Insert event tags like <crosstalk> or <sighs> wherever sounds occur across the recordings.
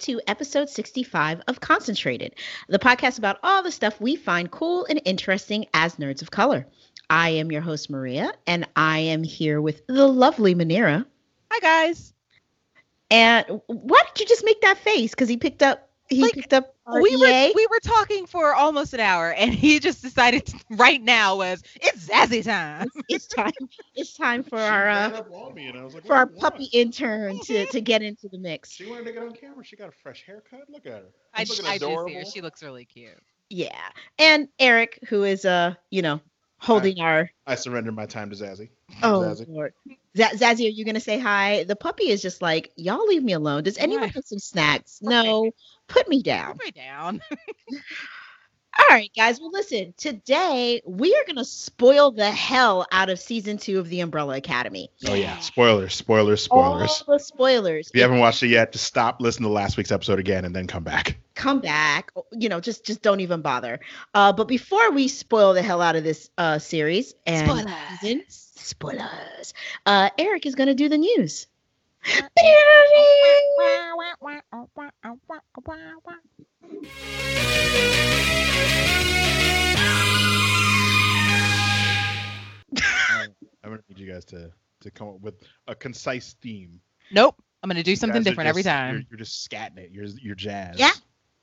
To episode 65 of Concentrated, the podcast about all the stuff we find cool and interesting as nerds of color. I am your host, Maria, and I am here with the lovely Manera. Hi, guys. And why did you just make that face? Because he picked up he like, picked up we were we were talking for almost an hour and he just decided to, <laughs> right now was it's Zazie time. It's, it's time. It's time for our uh, like, for our puppy intern to to get into the mix. She wanted to get on camera. She got a fresh haircut. Look at her. I, I do see her. She looks really cute. Yeah, and Eric, who is uh you know holding I, our. I surrender my time to Zazie. Oh Zazie. Lord, Z- Zazie, are you gonna say hi? The puppy is just like, y'all leave me alone. Does anyone have some snacks? No, put me down. Put me down. <laughs> All right, guys. Well, listen, today we are going to spoil the hell out of season two of The Umbrella Academy. Oh, yeah. Spoilers, spoilers, spoilers. All the spoilers. If you haven't watched it yet, just stop, listen to last week's episode again, and then come back. Come back. You know, just just don't even bother. Uh, but before we spoil the hell out of this uh, series and spoilers, season, spoilers, uh, Eric is going to do the news. <laughs> I'm gonna need you guys to to come up with a concise theme. Nope, I'm gonna do something different just, every time. You're, you're, just scatting it. You're you're jazz. Yeah,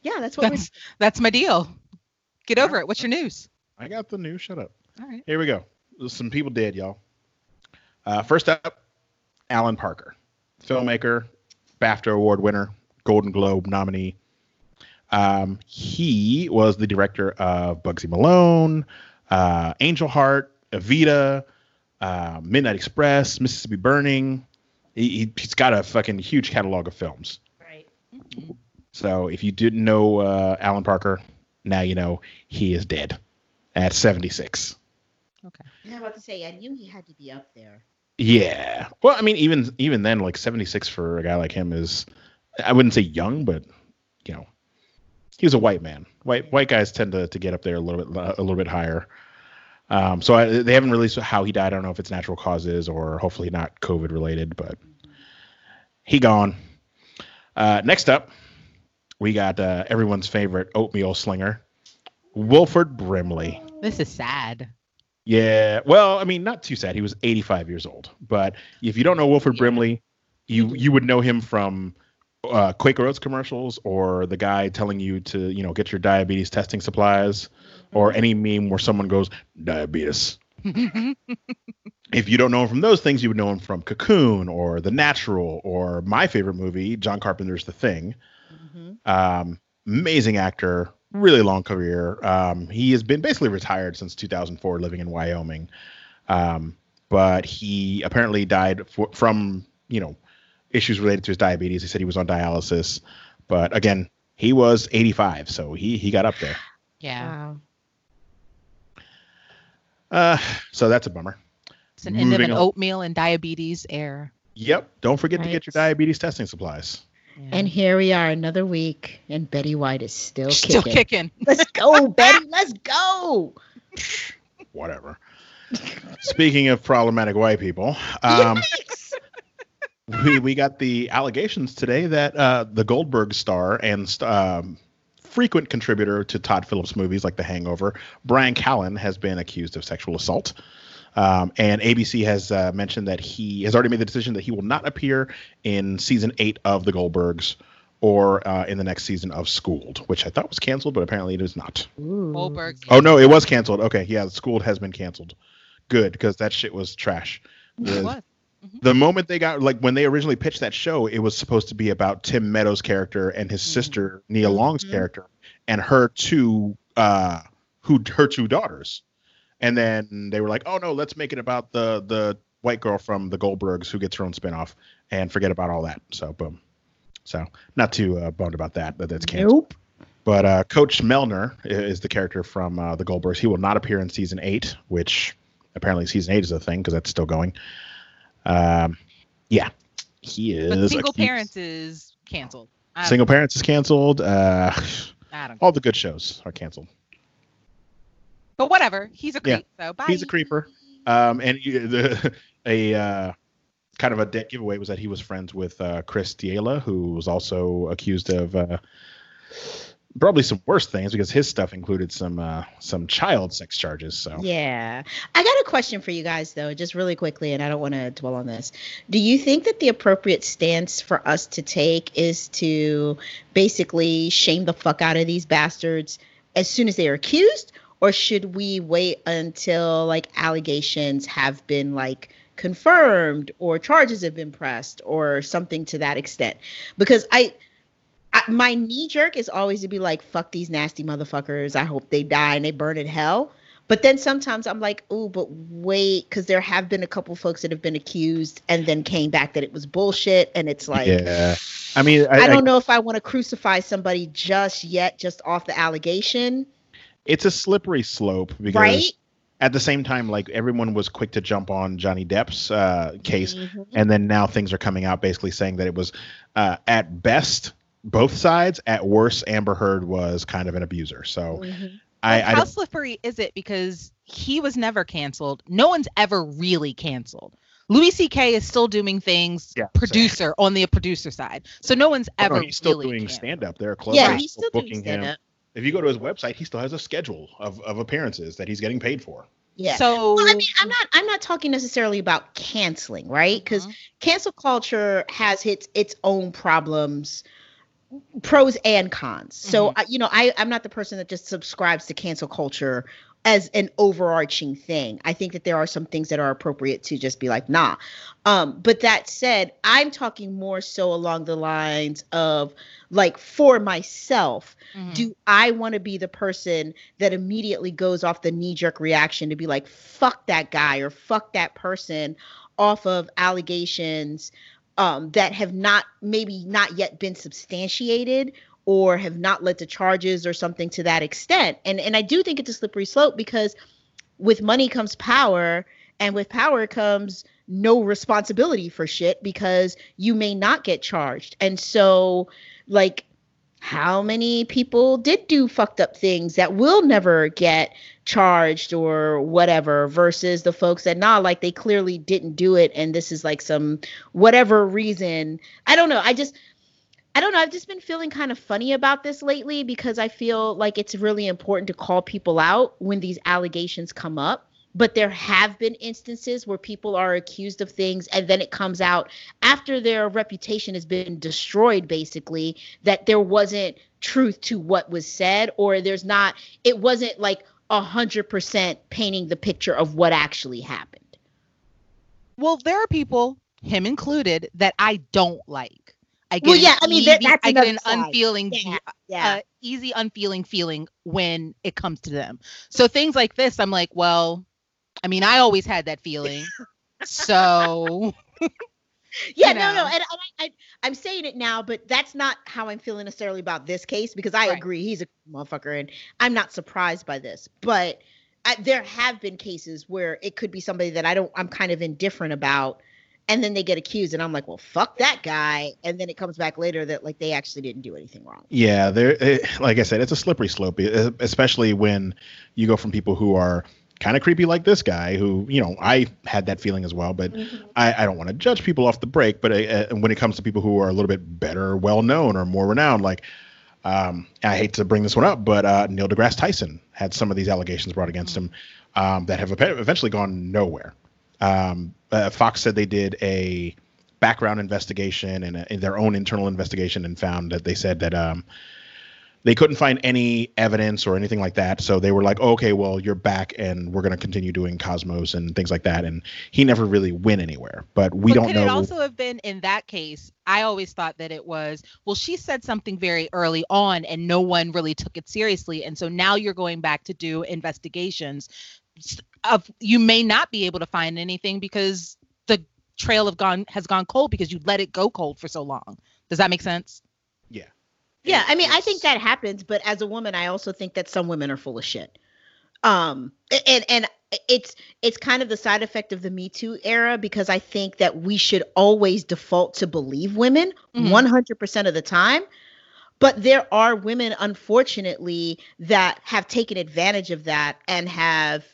yeah, that's what that's, that's my deal. Get over it. What's your news? I got the news. Shut up. All right. Here we go. There's Some people dead, y'all. Uh, first up, Alan Parker, filmmaker, BAFTA award winner, Golden Globe nominee. Um, he was the director of Bugsy Malone, uh, Angel Heart, Evita, uh, Midnight Express, Mississippi Burning. He, has got a fucking huge catalog of films. Right. So if you didn't know uh, Alan Parker, now you know he is dead at 76. Okay. I was about to say, I knew he had to be up there. Yeah. Well, I mean, even even then, like 76 for a guy like him is, I wouldn't say young, but you know, he was a white man. White white guys tend to, to get up there a little bit a little bit higher. Um, so I, they haven't released how he died. I don't know if it's natural causes or hopefully not COVID related, but he gone. Uh, next up, we got uh, everyone's favorite oatmeal slinger, Wilford Brimley. This is sad. Yeah, well, I mean, not too sad. He was 85 years old, but if you don't know Wilford yeah. Brimley, you you would know him from uh, Quaker Oats commercials or the guy telling you to you know get your diabetes testing supplies or any meme where someone goes diabetes. <laughs> if you don't know him from those things, you would know him from Cocoon or The Natural or my favorite movie, John Carpenter's The Thing. Mm-hmm. Um, amazing actor, really long career. Um, he has been basically retired since 2004, living in Wyoming. Um, but he apparently died for, from you know issues related to his diabetes. He said he was on dialysis, but again, he was 85, so he he got up there. Yeah. Wow. Uh, so that's a bummer. It's an Moving end of an on. oatmeal and diabetes era. Yep. Don't forget right. to get your diabetes testing supplies. Yeah. And here we are, another week, and Betty White is still still kicking. kicking. Let's go, <laughs> Betty. Let's go. Whatever. Speaking of problematic white people, um, we we got the allegations today that uh, the Goldberg star and um, frequent contributor to Todd Phillips movies like The Hangover, Bryan Callen has been accused of sexual assault. Um, and ABC has uh, mentioned that he has already made the decision that he will not appear in season eight of The Goldbergs or uh, in the next season of Schooled, which I thought was canceled, but apparently it is not. Goldberg. Oh no, it was canceled. Okay, yeah, Schooled has been canceled. Good, because that shit was trash. The, what? Mm-hmm. The moment they got like when they originally pitched that show, it was supposed to be about Tim Meadows' character and his mm-hmm. sister Nia Long's mm-hmm. character and her two uh who her two daughters. And then they were like, "Oh no, let's make it about the the white girl from the Goldbergs who gets her own spinoff and forget about all that." So boom. So not too uh, bummed about that that that's canceled. Nope. But uh, Coach Mellor is the character from uh, the Goldbergs. He will not appear in season eight, which apparently season eight is a thing because that's still going. Um, yeah, he is. But single parents is canceled. Single parents is canceled. Uh, all the good shows are canceled. But whatever, he's a creep. Yeah, so bye. He's a creeper. Um, and the, <laughs> a uh, kind of a dead giveaway was that he was friends with uh, Chris D'Elia, who was also accused of uh, probably some worse things because his stuff included some uh, some child sex charges. So Yeah. I got a question for you guys though, just really quickly, and I don't want to dwell on this. Do you think that the appropriate stance for us to take is to basically shame the fuck out of these bastards as soon as they are accused? Or should we wait until like allegations have been like confirmed or charges have been pressed or something to that extent? Because I I, my knee jerk is always to be like, fuck these nasty motherfuckers. I hope they die and they burn in hell. But then sometimes I'm like, oh, but wait, because there have been a couple folks that have been accused and then came back that it was bullshit. And it's like, yeah, I mean, I, don't know if I want to crucify somebody just yet, just off the allegation. It's a slippery slope because Right? at the same time, like everyone was quick to jump on Johnny Depp's uh, case, Mhm. and then now things are coming out basically saying that it was uh, at best both sides, at worst Amber Heard was kind of an abuser. So Mhm. I, I How don't, slippery is it? Because he was never canceled. No one's ever really canceled. Louis C.K. is still doing things Yeah, producer on the producer side. So no one's oh, no, ever he's still really doing canceled. stand up. There are clubs Yeah, he's still doing booking stand him. up. If you go to his website, he still has a schedule of, of appearances that he's getting paid for. Yeah. So Well, I mean, I'm not. I'm not talking necessarily about canceling, right? Because Mhm. cancel culture has its its own problems pros and cons so I, you know I, i'm not the person that just subscribes to cancel culture as an overarching thing i think that there are some things that are appropriate to just be like nah um but that said i'm talking more so along the lines of like for myself Mhm. do I want to be the person that immediately goes off the knee jerk reaction to be like, fuck that guy or fuck that person off of allegations um, that have not, maybe not yet been substantiated or have not led to charges or something to that extent? And, and I do think it's a slippery slope because with money comes power and with power comes no responsibility for shit because you may not get charged. And so, like, how many people did do fucked up things that will never get charged or whatever versus the folks that nah like they clearly didn't do it and this is like some whatever reason i don't know i just i don't know i've just been feeling kind of funny about this lately because i feel like it's really important to call people out when these allegations come up but there have been instances where people are accused of things and then it comes out after their reputation has been destroyed basically that there wasn't truth to what was said or there's not it wasn't like a hundred percent painting the picture of what actually happened Well, there are people, him included, that I don't like. I get Well, an yeah, I mean, easy- that's I get an side. unfeeling, Yeah, uh, easy unfeeling feeling when it comes to them. So things like this, I'm like, well, I mean, I always had that feeling. so yeah you no no and, and I, I i'm saying it now but that's not how i'm feeling necessarily about this case because i Right. agree he's a motherfucker and i'm not surprised by this but I, there have been cases where it could be somebody that i don't i'm kind of indifferent about and then they get accused and i'm like well fuck that guy and then it comes back later that like they actually didn't do anything wrong Yeah, there. Like I said, it's a slippery slope, especially when you go from people who are kind of creepy like this guy, who you know I had that feeling as well. But I, I don't want to judge people off the break. But uh, when it comes to people who are a little bit better, well known, or more renowned, like um, I hate to bring this one up, but uh, Neil deGrasse Tyson had some of these allegations brought against him um, that have eventually gone nowhere. Um, uh, Fox said they did a background investigation and, a, and their own internal investigation and found that they said that um, they couldn't find any evidence or anything like that. So they were like, oh, okay, well, you're back and we're going to continue doing Cosmos and things like that. And he never really went anywhere. But we but don't could know. it also have been in that case? I always thought that it was, well, she said something very early on and no one really took it seriously. And so now you're going back to do investigations of you may not be able to find anything because the trail of gone has gone cold because you let it go cold for so long. Does that make sense? yeah. Yeah, I mean, I think that happens, but as a woman, I also think that some women are full of shit. Um, and and it's it's kind of the side effect of the Me Too era because I think that we should always default to believe women Mhm. one hundred percent of the time. But there are women, unfortunately, that have taken advantage of that and have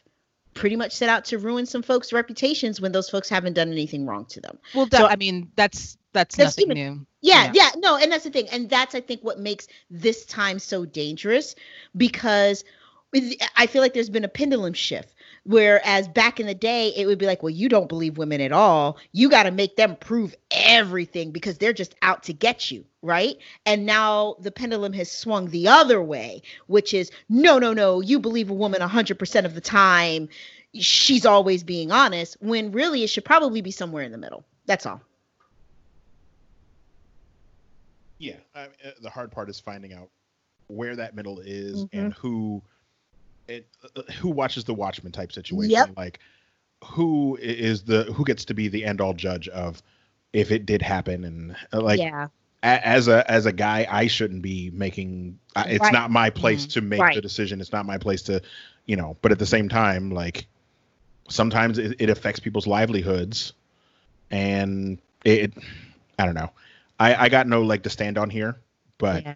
pretty much set out to ruin some folks' reputations when those folks haven't done anything wrong to them. Well, So- I mean, that's that's, That's nothing even- new. Yeah, Yeah. yeah, no, and that's the thing, and that's I think what makes this time so dangerous because I feel like there's been a pendulum shift. Whereas back in the day, it would be like, well, you don't believe women at all. You got to make them prove everything because they're just out to get you, right? And now the pendulum has swung the other way, which is no, no, no, you believe a woman 100% of the time. She's always being honest, when really it should probably be somewhere in the middle. That's all. Yeah, I uh, the hard part is finding out where that middle is Mhm. and who it uh, who watches the Watchmen type situation. Yep. Like who is the who gets to be the end all judge of if it did happen and uh, like yeah. a, as a as a guy I shouldn't be making uh, it's Right. not my place Mhm. to make Right. the decision. It's not my place to you know, but at the same time like sometimes it, it affects people's livelihoods and it, I don't know. I I got no leg to stand on here, but yeah.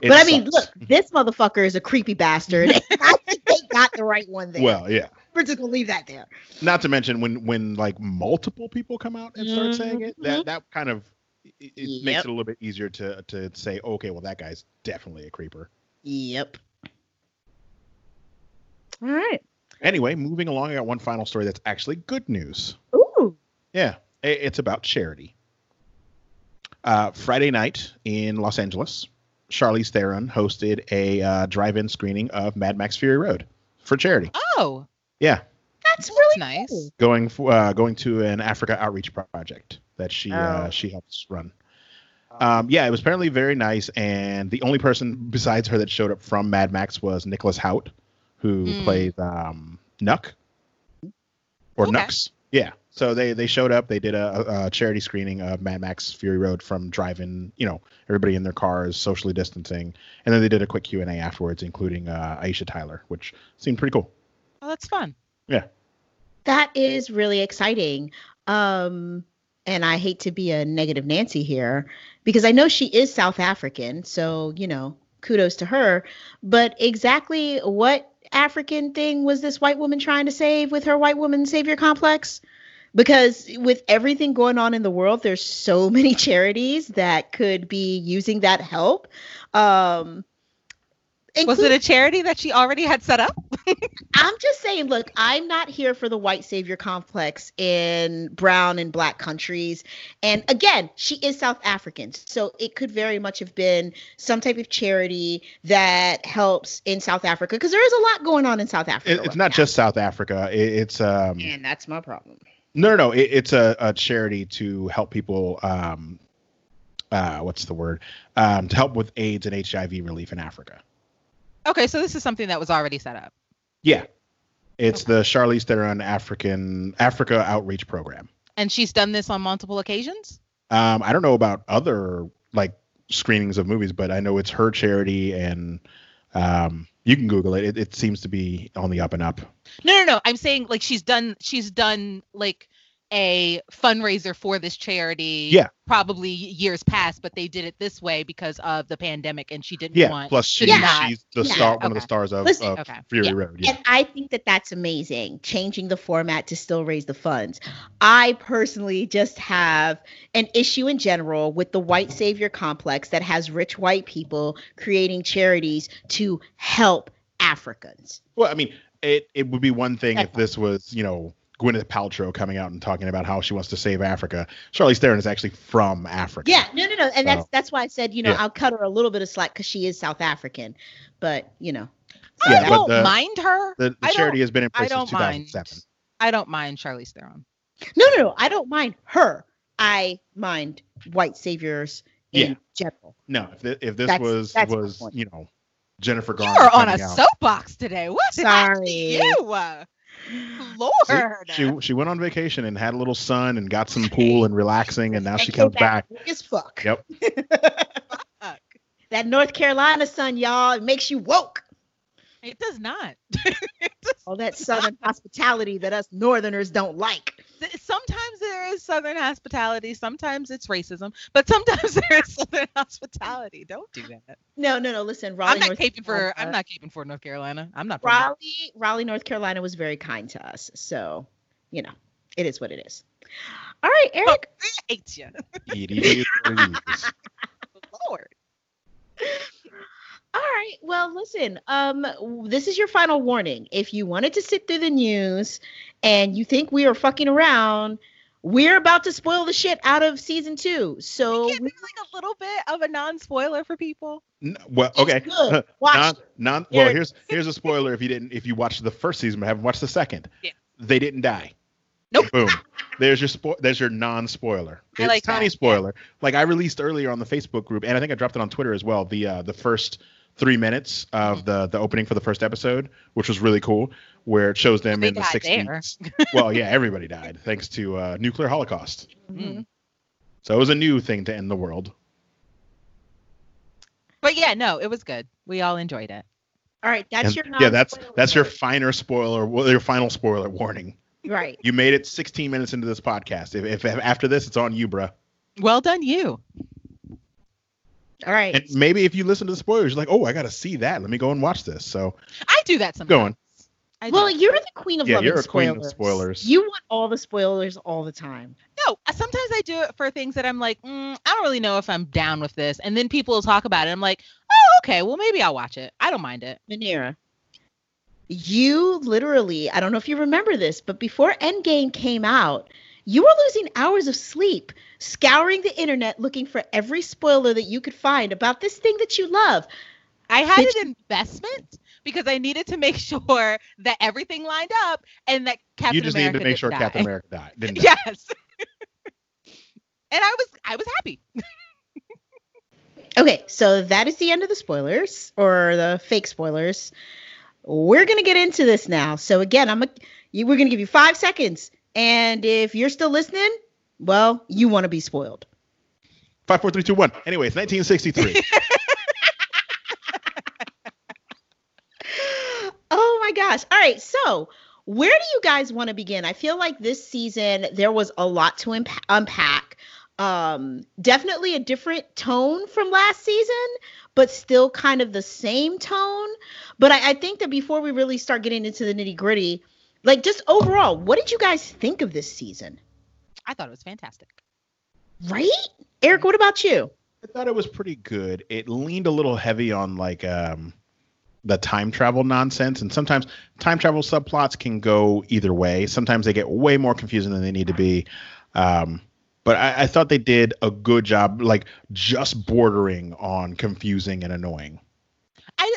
It But I mean, sucks. look, this motherfucker is a creepy bastard. <laughs> I think they got the right one there. Well, yeah. we're just gonna leave that there. Not to mention when when like multiple people come out and start saying it, that that kind of it, it makes it a little bit easier to to say, okay, well that guy's definitely a creeper. Yep. All right. Anyway, moving along, I got one final story that's actually good news. Ooh. Yeah, i- it's about charity. Uh, Friday night in Los Angeles, Charlize Theron hosted a uh, drive-in screening of Mad Max Fury Road for charity. Oh, Yeah, That's That's really nice. cool. going for uh, going to an Africa outreach project that she uh, Oh. she helps run. Um, yeah, it was apparently very nice, and the only person besides her that showed up from Mad Max was Nicholas Hoult, who Mm. plays um, Nuck or Okay. Nux. Yeah, so they they showed up. They did a, a charity screening of Mad Max Fury Road from driving. You know, everybody in their cars, socially distancing, and then they did a quick Q and A afterwards, including uh, Aisha Tyler, which seemed pretty cool. oh, that's fun. Yeah. That is really exciting. Um, and I hate to be a negative Nancy here because I know she is South African, so you know, kudos to her. But exactly what African thing was this white woman trying to save with her white woman savior complex? Because with everything going on in the world, there's so <laughs> many charities that could be using that help. Um, Was it a charity that she already had set up? <laughs> I'm just saying, look, I'm not here for the white savior complex in brown and black countries. And again, she is South African. So it could very much have been some type of charity that helps in South Africa because there is a lot going on in South Africa. It, it's right not now. just South Africa. It, it's um, And that's my problem. No, no, no. It, it's a, a charity to help people. Um, uh, what's the word? Um, to help with AIDS and HIV relief in Africa. Okay, so this is something that was already set up. Yeah, it's the Charlize Theron African Africa Outreach Program. And she's done this on multiple occasions? Um, I don't know about other like screenings of movies, but I know it's her charity, and um, you can Google it. it. It seems to be on the up and up. No, no, no. I'm saying like she's done she's done like a fundraiser for this charity Yeah. probably years past, but they did it this way because of the pandemic and she didn't want, Yeah. want Plus, to she, not- she's the Yeah, star, one of the stars of, Listen, of okay, Fury yeah. Road. Yeah. And I think that that's amazing, changing the format to still raise the funds. I personally just have an issue in general with the white savior complex that has rich white people creating charities to help Africans. Well, I mean, it, it would be one thing if this was, you know, Gwyneth Paltrow coming out and talking about how she wants to save Africa. Charlize Theron is actually from Africa. Yeah, no, no, no, and that's So- that's why I said, you know, Yeah. I'll cut her a little bit of slack because she is South African, but you know, Yeah, I but don't the- mind her. The, the charity has been in I place don't since 2007. mind. I don't mind Charlize Theron. no, no, no, I don't mind her. I mind white saviors in Yeah. general. No, if, thi- if this That's- was that's was you know Jennifer Garner. You Garner are on a out. soapbox today. What did I Sorry. you? Lord. See, she she went on vacation and had a little sun and got some pool and relaxing, and now she And comes came back. as fuck. Yep. Fuck. <laughs> that North Carolina sun, y'all, it makes you woke. It does not. <laughs> All that southern hospitality that us northerners don't like. Th- sometimes there is Southern hospitality, sometimes it's racism, but sometimes <laughs> there is Southern hospitality. Don't do mm. that. No, no, no. Listen, Raleigh. I'm not North caping for. I'm not caping for North Carolina. I'm not. from there. Raleigh, Raleigh, North Carolina was very kind to us. So, you know, it is what it is. All right, oh, Eric. <laughs> I hate you, It is what it is. Lord. All right. Well, listen. Um, this is your final warning. If you wanted to sit through the news and you think we are fucking around, we're about to spoil the shit out of season two. So Can't do like a little bit of a non-spoiler for people. N- Well, okay. good. <laughs> Watch non, non, well, here's here's a spoiler if you didn't if you watched the first season but haven't watched the second. Yeah. They didn't die. Nope. Boom. There's your spo- there's your non-spoiler. I It's like tiny that. spoiler. Like I released earlier on the Facebook group, and I think I dropped it on Twitter as well. The uh, the first three minutes of the the opening for the first episode, which was really cool, where it shows them They in the died 60s. <laughs> well, yeah, <laughs> everybody died thanks to uh, nuclear holocaust. Mhm. So it was a new thing to end the world. But yeah, no, it was good. We all enjoyed it. All right. That's And- your yeah, that's that's your warning. finer spoiler, well, your final spoiler warning. right. You made it 16 minutes into this podcast. If, if, if after this, it's on you, bruh. Well done, you. All right. And maybe if you listen to the spoilers, you're like, oh, I gotta see that. Let me go and watch this. So I do that sometimes. go on. I do. well, you're the queen of Yeah, loving you're a spoilers. queen of spoilers. You want all the spoilers all the time. No, sometimes I do it for things that I'm like, mm, I don't really know if I'm down with this, and then people will talk about it. I'm like, oh, okay, well maybe I'll watch it. I don't mind it. Manera. You literally, I don't know if you remember this, but before Endgame came out, you were losing hours of sleep scouring the internet looking for every spoiler that you could find about this thing that you love. I had Did an investment because I needed to make <laughs> sure that everything lined up and that Captain you just America needed to make sure didn't Captain. America died. <laughs> Didn't die. Yes. <laughs> and I was I was happy. Okay, so that is the end of the spoilers or the fake spoilers. We're gonna get into this now. So again, I'm a, you, we're gonna give you five seconds, and if you're still listening, well, you want to be spoiled. Five, four, three, two, one. Anyways, 1963. <laughs> Oh my gosh. All right. So, where do you guys want to begin? I feel like this season there was a lot to imp- unpack. Um, definitely a different tone from last season, but still kind of the same tone. But I, I think that before we really start getting into the nitty gritty, like just overall, what did you guys think of this season? I thought it was fantastic. Right? Eric, what about you? I thought it was pretty good. It leaned a little heavy on like um the time travel nonsense, and sometimes time travel subplots can go either way. Sometimes they get way more confusing than they need to be. Um, but I, I thought they did a good job, like just bordering on confusing and annoying. I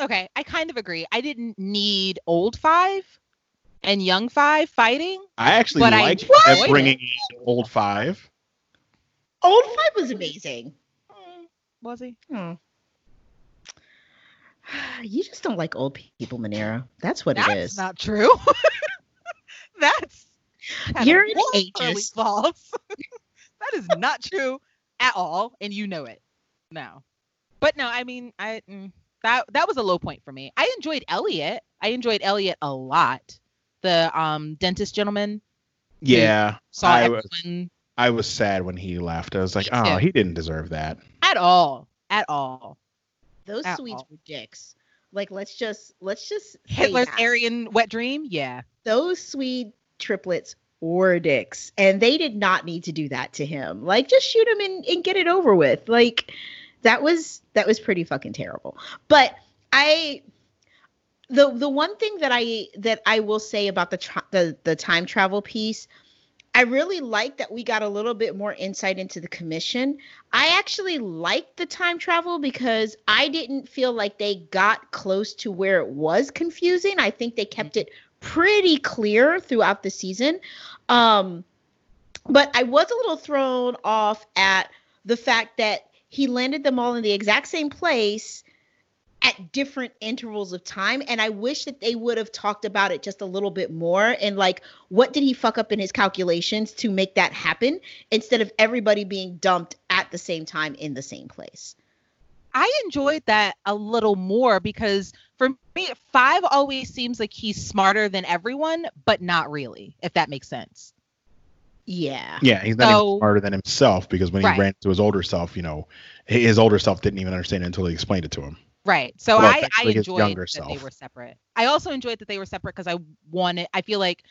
okay, I kind of agree. I didn't need old five and young five fighting. I actually But I liked enjoyed it. bringing in old five. Old Five was amazing. Mm, Was he? Hmm. <sighs> You just don't like old people, Manera. That's what That's it is. not true. <laughs> That's You're an ageist. false. <laughs> that is not true at all, and you know it. No, but no, I mean, I mm, that that was a low point for me. I enjoyed Elliot. I enjoyed Elliot a lot. The um dentist gentleman Yeah, saw I was- I was sad when he left. I was like, Me oh, too. he didn't deserve that. at all, at all. Those At Swedes all. were dicks. Like let's just let's just say Hitler's that. Aryan wet dream. Yeah, Those Swede triplets were dicks, and they did not need to do that to him. Like just shoot him and, and get it over with. Like that was that was pretty fucking terrible. But I the the one thing that I that I will say about the tra- the the time travel piece, I really like that we got a little bit more insight into the commission. I actually liked the time travel because I didn't feel like they got close to where it was confusing. I think they kept it pretty clear throughout the season. Um but I was a little thrown off at the fact that he landed them all in the exact same place at different intervals of time and i wish that they would have talked about it just a little bit more and like what did he fuck up in his calculations to make that happen instead of everybody being dumped at the same time in the same place I enjoyed that a little more because for me, five always seems like he's smarter than everyone, but not really. If that makes sense. Yeah. Yeah, he's not So- even smarter than himself because when he Right. ran to his older self, you know, his older self didn't even understand it until he explained it to him. Right. So Well, I, I enjoyed that they were separate. I also enjoyed that they were separate because I wanted. I feel like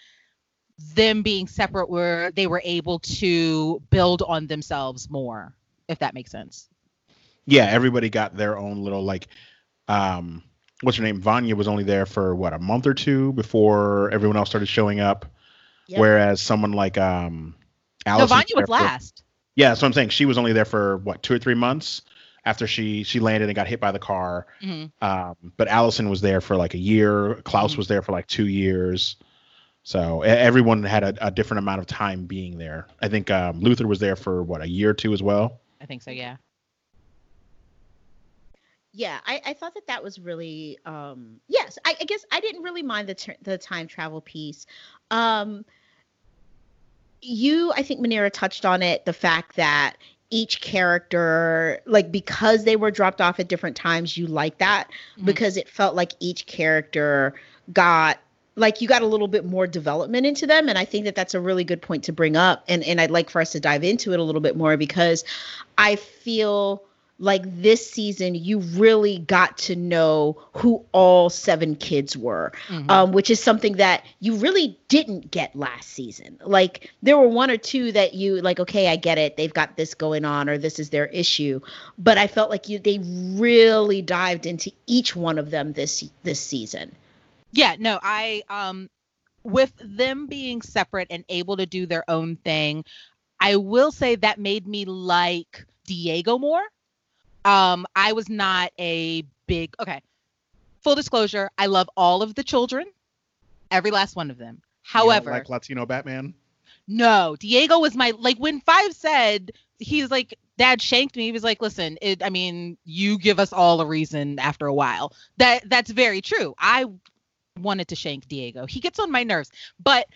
them being separate were they were able to build on themselves more, if that makes sense. Yeah, everybody got their own little like, um, what's her name? Vanya was only there for what a month or two before everyone else started showing up. Yep. Whereas someone like um, No, Vanya was for- last. Yeah, what I'm saying. She was only there for what two or three months after she she landed and got hit by the car. Mhm. Um, but Allison was there for like a year. Klaus Mhm. was there for like two years. So e- everyone had a, a different amount of time being there. I think um, Luther was there for what a year or two as well. I think so. Yeah. Yeah, I, I thought that that was really um yes, I, I guess I didn't really mind the ter- the time travel piece. Um you I think Manera touched on it, the fact that each character like because they were dropped off at different times, you like that Mhm. because it felt like each character got like you got a little bit more development into them and i think that that's a really good point to bring up and and i'd like for us to dive into it a little bit more because i feel like this season you really got to know who all seven kids were Mhm. um, which is something that you really didn't get last season. Like there were one or two that you like, okay, I get it, they've got this going on, or this is their issue. But I felt like you they really dived into each one of them this this season. Yeah, no, I um with them being separate and able to do their own thing, I will say that made me like Diego more. Um I was not a big okay. Full disclosure, I love all of the children, every last one of them. However, like Latino Batman. no, Diego was my like when Five said he's like Dad shanked me. He was like, "Listen, it, I mean, you give us all a reason after a while." That that's very true. I wanted to shank Diego. He gets on my nerves, but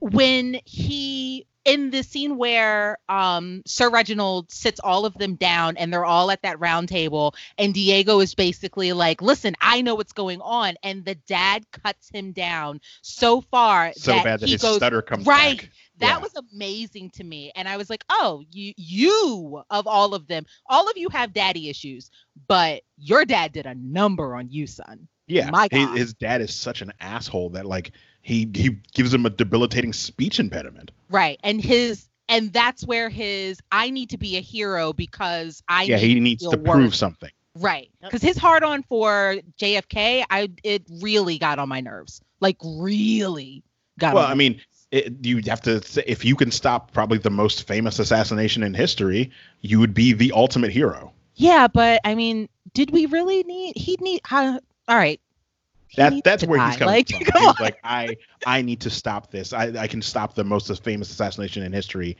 when he in the scene where um Sir Reginald sits all of them down and they're all at that round table and Diego is basically like, "Listen, I know what's going on," and the dad cuts him down so far So that bad that he his goes stutter comes right. back. that Yeah. was amazing to me and i was like oh you you of all of them all of you have daddy issues but your dad did a number on you son Yeah, My God. his dad is such an asshole that like he he gives him a debilitating speech impediment. right and his and that's where his i need to be a hero because i yeah, need he needs feel to prove worthy. something. right because his hard on for jfk i it really got on my nerves like really got Well, on I my mean, it, you have to say, if you can stop probably the most famous assassination in history, you would be the ultimate hero. yeah but i mean did we really need He'd need how all right He That that's where die. he's coming like, from. <laughs> come He's on. like, I I need to stop this. I, I can stop the most famous assassination in history.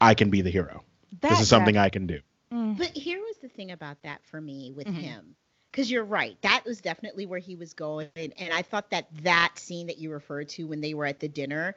I can be the hero. this is something guy- I can do. Mm. But here was the thing about that for me with Mhm. him. Because you're right. That was definitely where he was going. And I thought that that scene that you referred to when they were at the dinner,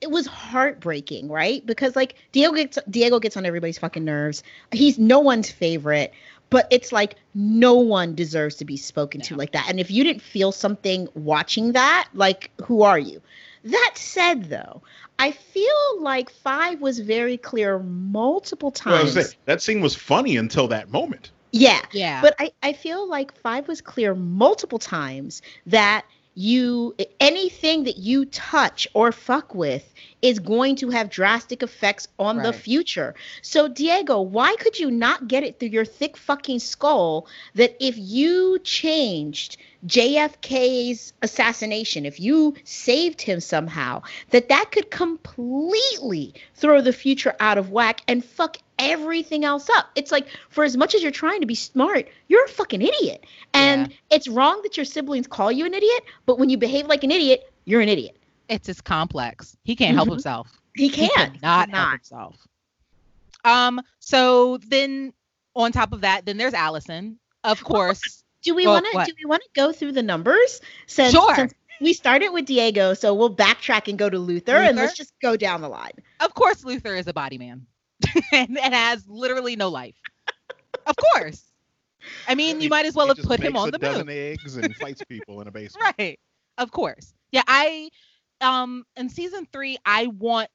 it was heartbreaking, right? Because like Diego gets Diego gets on everybody's fucking nerves. He's no one's favorite, but it's like no one deserves to be spoken to like that. And if you didn't feel something watching that, like who are you? That said though, I feel like 5 was very clear multiple times. was saying, that scene was funny until that moment. yeah. yeah But I, I feel like five was clear multiple times that you anything that you touch or fuck with is going to have drastic effects on the future. So Diego, why could you not get it through your thick fucking skull that if you changed JFK's assassination, if you saved him somehow, that that could completely throw the future out of whack and fuck everything else up. It's like for as much as you're trying to be smart, you're a fucking idiot. And it's wrong that your siblings call you an idiot, but when you behave like an idiot, you're an idiot. it's his complex. He can't help Mhm. himself. He He can't. He help himself. Um. So then, on top of that, then there's Allison, of course. Do we Well, want to what? do we want to go through the numbers since, Sure. since we started with Diego, so we'll backtrack and go to Luther, and let's just go down the line. Of course, Luther is a body man, <laughs> and, and has literally no life. Of course. I mean, you might as well have put him on a the dozen moon. eggs and fights people in a <laughs> basement. Right. Of course. Yeah, I um in season 3 I want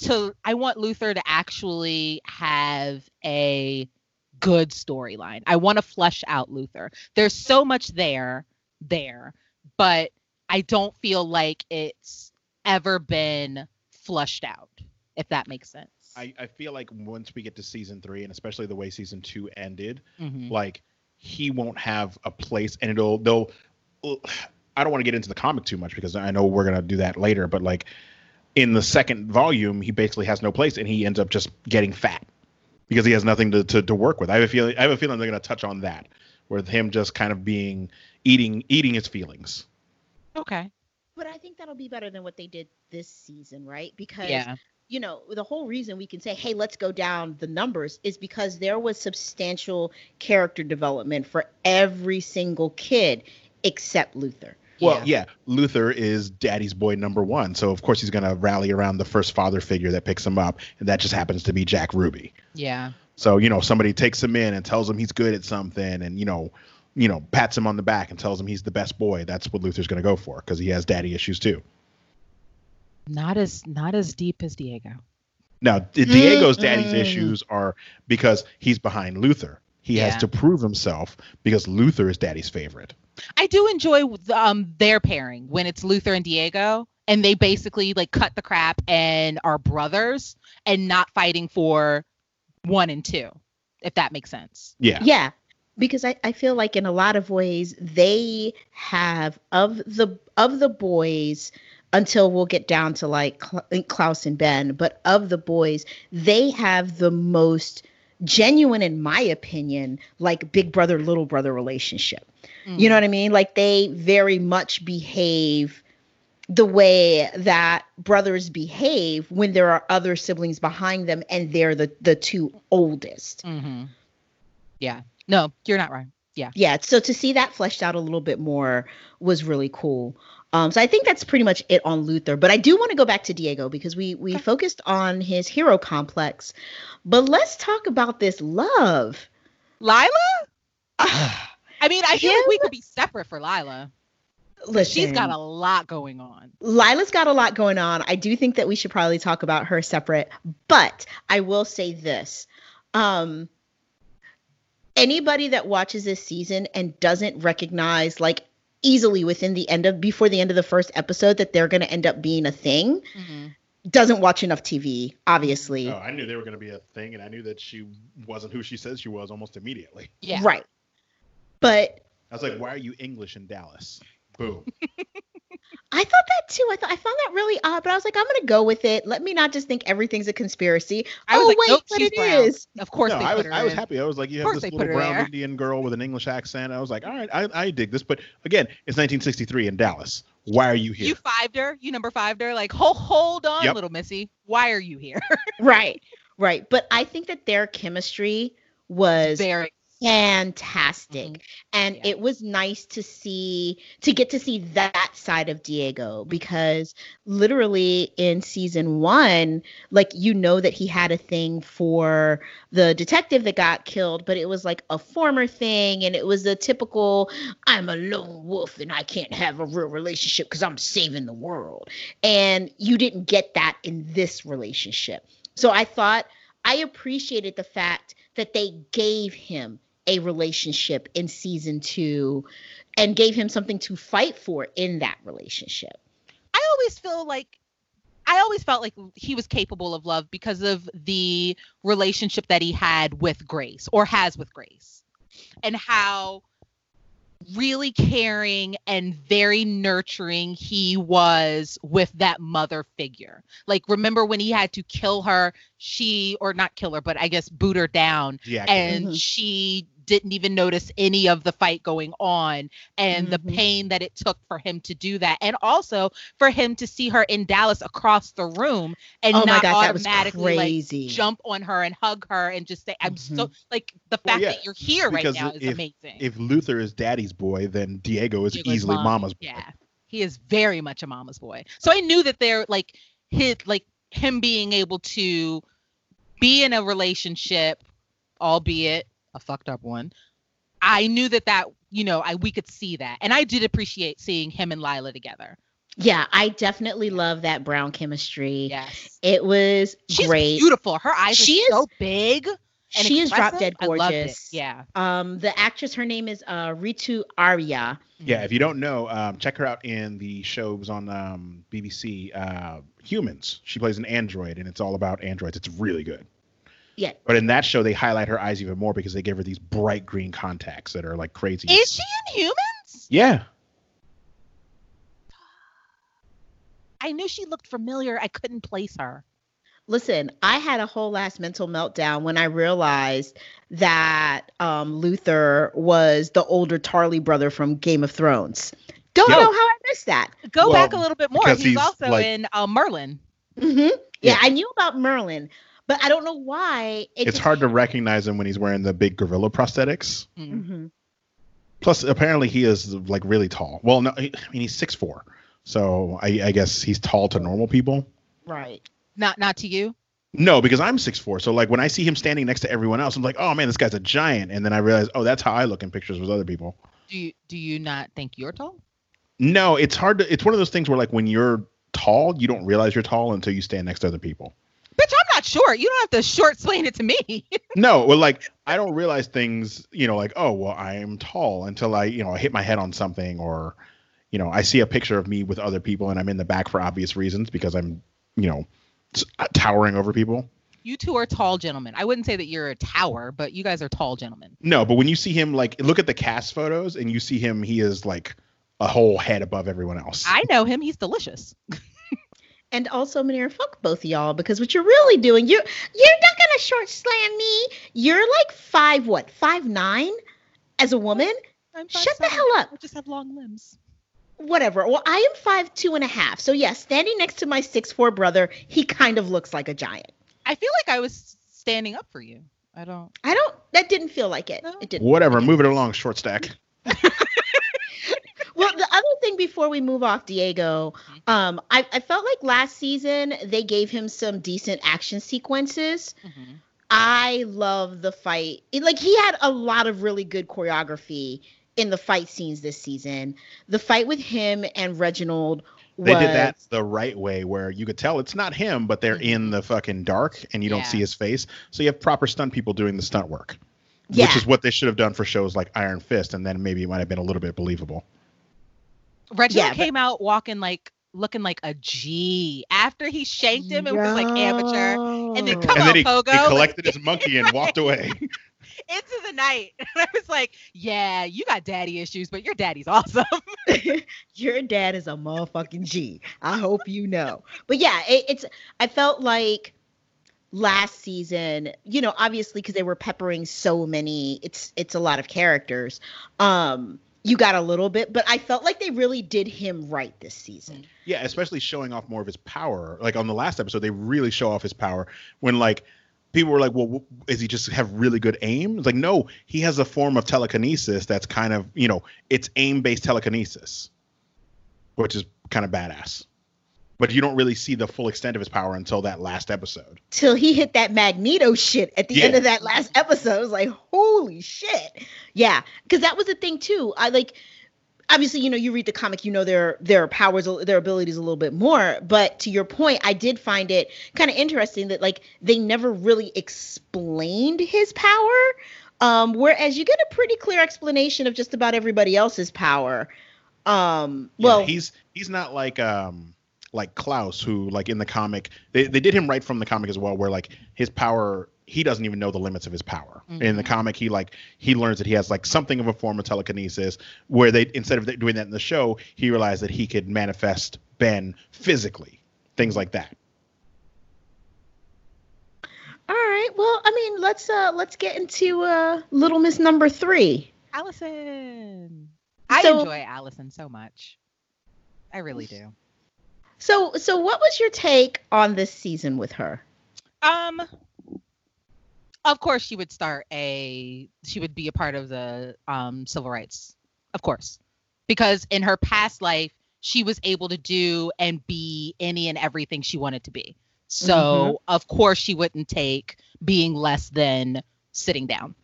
to I want Luther to actually have a good storyline. I want to flesh out Luther. There's so much there there, but I don't feel like it's ever been flushed out, if that makes sense. I, I feel like once we get to season three, and especially the way season two ended, Mhm. like he won't have a place, and it'll they'll. I don't want to get into the comic too much because I know we're gonna do that later, but like in the second volume, he basically has no place, and he ends up just getting fat because he has nothing to to, to work with. I have a feeling I have a feeling they're gonna touch on that, with him just kind of being eating eating his feelings. Okay. But I think that'll be better than what they did this season, right? Because Yeah. You know, the whole reason we can say, hey, let's go down the numbers is because there was substantial character development for every single kid except Luther. Well, yeah. Luther is daddy's boy number one, so of course he's gonna rally around the first father figure that picks him up, and that just happens to be Jack Ruby. Yeah. So you know, somebody takes him in and tells him he's good at something, and you know, you know, pats him on the back and tells him he's the best boy. That's what Luther's gonna go for because he has daddy issues too. Not as not as deep as Diego. Now, Diego's daddy's Mm-mm. issues are because he's behind Luther. He Yeah. has to prove himself because Luther is daddy's favorite. I do enjoy um their pairing when it's Luther and Diego and they basically like cut the crap and are brothers and not fighting for one and two, if that makes sense. Yeah. Yeah. Because I, I feel like in a lot of ways they have of the of the boys until we'll get down to like Klaus and Ben, but of the boys, they have the most genuine, in my opinion, like big brother, little brother relationship. You know what I mean? Like they very much behave the way that brothers behave when there are other siblings behind them and they're the the two oldest. Mm-hmm. Yeah. No, you're not right. Yeah. Yeah, so to see that fleshed out a little bit more was really cool. Um, so I think that's pretty much it on Luther. But I do want to go back to Diego because we we focused on his hero complex. But let's talk about this love. Lila? <sighs> I mean, I feel like we could be separate for Lila. Listen, She's got a lot going on. Lila's got a lot going on. I do think that we should probably talk about her separate, but I will say this. Um anybody that watches this season and doesn't recognize like easily within the end of before the end of the first episode that they're going to end up being a thing mm-hmm. doesn't watch enough TV, obviously. Oh, I knew they were gonna be a thing, and I knew that she wasn't who she says she was almost immediately. Yeah. Right. But I was like, why are you English in Dallas? Boom. <laughs> I thought that too. I thought I found that really odd, but I was like, I'm gonna go with it. Let me not just think everything's a conspiracy. I was oh like, wait, nope, but it brown. is. Of course no, they I was I was in. happy. I was like, you have this little brown there. Indian girl with an English accent. I was like, all right, I, I dig this. But again, it's 1963 in Dallas. Why are you here? You fived her. You number fived her. Like, hold, hold on, Yep. little missy. Why are you here? <laughs> Right, right. But I think that their chemistry was Very. Fantastic. Mhm. And Yeah. it was nice to see to get to see that side of Mm-hmm. Diego because literally in season 1 like you know that he had a thing for the detective that got killed but it was like a former thing and it was a typical I'm a lone wolf and I can't have a real relationship cuz I'm saving the world. And you didn't get that in this relationship. So I thought I appreciated the fact that they gave him a relationship in season two and gave him something to fight for in that relationship. I always feel like I always felt like he was capable of love because of the relationship that he had with Grace or has with Grace and how really caring and very nurturing he was with that mother figure. Like remember when he had to kill her, she or not kill her, but I guess boot her down yeah. and Mhm. she didn't even notice any of the fight going on and the Mhm. pain that it took for him to do that and also for him to see her in Dallas across the room and oh not god, automatically like jump on her and hug her and just say I'm so like the Well, fact yeah, that you're here right now is if- amazing. if Luther is daddy's boy, then Diego is Diego's easily mom. mama's boy. Yeah. He is very much a mama's boy. So I knew that they're like his like him being able to be in a relationship, albeit a fucked up one. I knew that that you know I we could see that, and I did appreciate seeing him and Lila together. Yeah, I definitely love that brown chemistry. Yes. It was She's great. beautiful. Her eyes She are is- so big. and She is drop expressive. dead I loved it. gorgeous. Yeah. Um, the actress, her name is uh, Ritu Arya. Yeah, if you don't know, um, check her out in the shows on um, BBC, uh, Humans. She plays an android, and it's all about androids. It's really good. Yeah. But in that show, they highlight her eyes even more because they give her these bright green contacts that are like crazy. Is she in Humans? Yeah. I knew she looked familiar. I couldn't place her. Listen, I had a whole last mental meltdown when I realized that um, Luther was the older Tarly brother from Game of Thrones. Don't Yo. know how I missed that. Go Well, back a little bit more. He's, he's, also like- in uh, Merlin. hmm Yeah, Yeah. I knew about Merlin, but I don't know why. It it's just- hard to recognize him when he's wearing the big gorilla prosthetics. Mm. Mhm. Plus, apparently, he is like really tall. Well, no, I mean he's six four, so I, I guess he's tall to normal people. Right. Not not to you. No, because I'm six four. So like when I see him standing next to everyone else, I'm like, oh man, this guy's a giant. And then I realize, oh, that's how I look in pictures with other people. Do you do you not think you're tall? No, it's hard to. It's one of those things where like when you're tall, you don't realize you're tall until you stand next to other people. Bitch, I'm not short. You don't have to short explain it to me. <laughs> No, well, like I don't realize things, you know, like oh, well, I am tall until I, you know, I hit my head on something, or, you know, I see a picture of me with other people and I'm in the back for obvious reasons because I'm, you know, uh, towering over people. you two are tall gentlemen. I wouldn't say that you're a tower, but you guys are tall gentlemen. No, but when you see him, like, look at the cast photos and you see him, he is like a whole head above everyone else. I know him. He's delicious. <laughs> And also, Manir, fuck both of y'all because what you're really doing, you're you're not gonna short slam me. You're like five what, five nine as a woman? I'm Shut the 5'7". hell up. I just have long limbs. Whatever. Well, I am five two and a half. So yeah, standing next to my six four brother, he kind of looks like a giant. I feel like I was standing up for you. I don't. I don't that didn't feel like it. No. It didn't. Whatever, <laughs> move it along, short stack. <laughs> Well, the other thing before we move off Diego, um, I, I felt like last season they gave him some decent action sequences. Mhm. I love the fight. It- like he had a lot of really good choreography in the fight scenes this season. The fight with him and Reginald was They did that the right way where you could tell it's not him, but they're in Mhm. the fucking dark and you don't see his face. So you have proper stunt people doing the stunt work. Yeah. Which is what they should have done for shows like Iron Fist, and then maybe it might have been a little bit believable. Reginald Yeah, but- came out walking like looking like a G after he shanked him. It was like amateur. And then Come and on, then he, Pogo. he collected his <laughs> monkey and walked away. <laughs> into the night. <laughs> And I was like, yeah, you got daddy issues, but your daddy's awesome. Your dad is a motherfucking G. I hope you know. But yeah, it, it's. I felt like last season, you know, obviously because they were peppering so many. It's it's a lot of characters. Um, you got a little bit, but I felt like they really did him right this season. Mm-hmm. Yeah, especially showing off more of his power. Like on the last episode, they really show off his power when like people were like, "Well, is he just have really good aim?" It's like, no, he has a form of telekinesis that's kind of you know, it's aim based telekinesis, which is kind of badass. But you don't really see the full extent of his power until that last episode. Till he hit that Magneto shit at the end of that last episode. I was like, holy shit. Yeah. Cause that was the thing too. I like obviously, you know, you read the comic, you know their their powers, their abilities a little bit more. But to your point, I did find it kind of interesting that like they never really explained his power. Um, whereas you get a pretty clear explanation of just about everybody else's power. Um, Yeah, well, he's he's not like um like Klaus who like in the comic they, they did him right from the comic as well where like his power he doesn't even know the limits of his power in the Mhm. comic he like he learns that he has like something of a form of telekinesis where they instead of doing that in the show he realized that he could manifest Ben physically things like that all right. Well, I mean, let's uh let's get into uh Little Miss Number Three. Allison. I So- enjoy Allison so much. I really do. So, so what was your take on this season with her? Um of course she would start a she would be a part of the um civil rights. Of course. Because in her past life she was able to do and be any and everything she wanted to be. So, of course she wouldn't take being less than sitting down.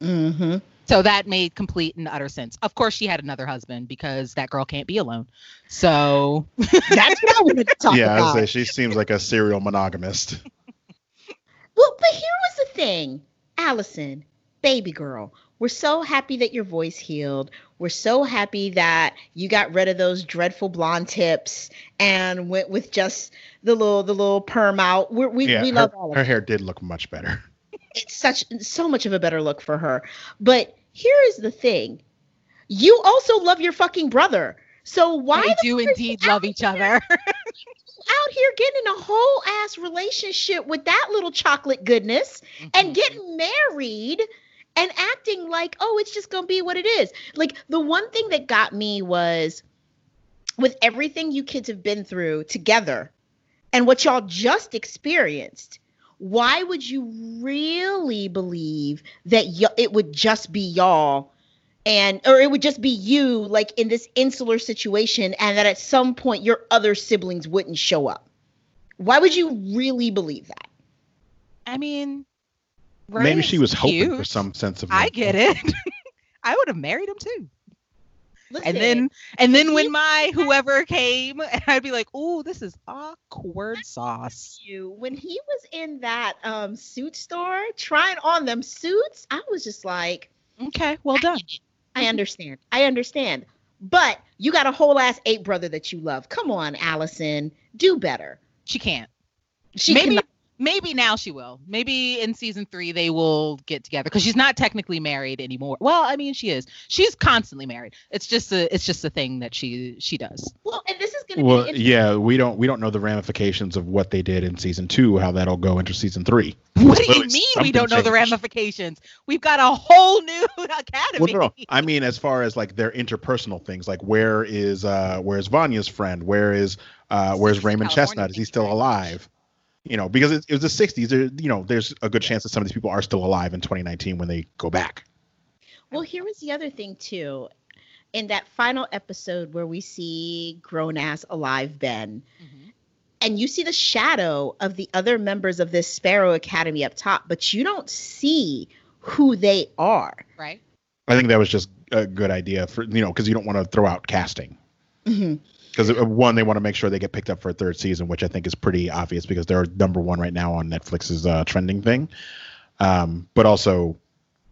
Mm-hmm. So that made complete and utter sense. Of course, she had another husband because that girl can't be alone. So <laughs> That's what I wanted to talk about. yeah, I about. would say she seems like a serial monogamist. <laughs> Well, but here was the thing, Allison, baby girl. We're so happy that your voice healed. We're so happy that you got rid of those dreadful blonde tips and went with just the little the little perm out. We're, we yeah, we her, love all of her it. hair did look much better. It's such so much of a better look for her. But here is the thing: you also love your fucking brother. So why they the do indeed love each here- other. <laughs> Out here getting in a whole ass relationship with that little chocolate goodness. Mm-hmm. and getting married and acting like, oh, it's just gonna be what it is. Like the one thing that got me was with everything you kids have been through together and what y'all just experienced. Why would you really believe that y- it would just be y'all and or it would just be you like in this insular situation and that at some point your other siblings wouldn't show up? Why would you really believe that? I mean, Maybe she was hoping cute. for some sense of. I get it. <laughs> I would have married him too. Listen, And then and then when my whoever came, <laughs> I'd be like, "Oh, this is awkward sauce." you when he was in that um suit store trying on them suits, I was just like, Okay, well done. I understand. I understand. But you got a whole ass ape brother that you love. Come on, Allison. Do better. She can't. She maybe cannot- maybe now she will. Maybe in season three they will get together because she's not technically married anymore. Well, I mean she is. She's constantly married. It's just a it's just a thing that she she does. well, and this is gonna Well, be interesting. yeah, we don't we don't know the ramifications of what they did in season two, how that'll go into season three. <laughs> What do you mean we don't know the ramifications? We've got a whole new <laughs> academy. Well, no, no, I mean as far as like their interpersonal things, like where is uh where's Vanya's friend? Where is uh where's Raymond California Chestnut? Is he thing, still right? alive? You know, because it, it was the '60s. There, you know, there's a good chance that some of these people are still alive in 2019 when they go back. Well, here was the other thing too. In that final episode where we see grown ass alive Ben, Mhm. and you see the shadow of the other members of this Sparrow Academy up top, but you don't see who they are. Right. I think that was just a good idea for you know because you don't want to throw out casting Mhm. Because one they want to make sure they get picked up for a third season, which I think is pretty obvious because they're number one right now on Netflix's uh, trending thing. Um, but also,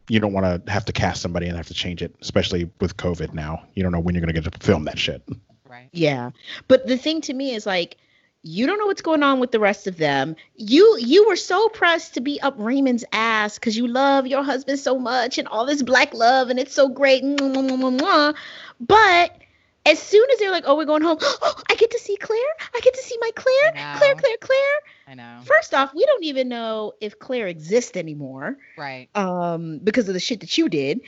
you don't want to have to cast somebody and have to change it, especially with COVID now. You don't know when you're going to get to film that shit. Right. Yeah. But the thing to me is like you don't know what's going on with the rest of them. You you were so pressed to be up Raymond's ass because you love your husband so much and all this black love and it's so great. Mwah, mwah, mwah, mwah. But as soon as they're like, "Oh, we're going home," <gasps> oh, I get to see Claire. I get to see my Claire. Claire. Claire, Claire. I know. First off, we don't even know if Claire exists anymore Right. um because of the shit that you did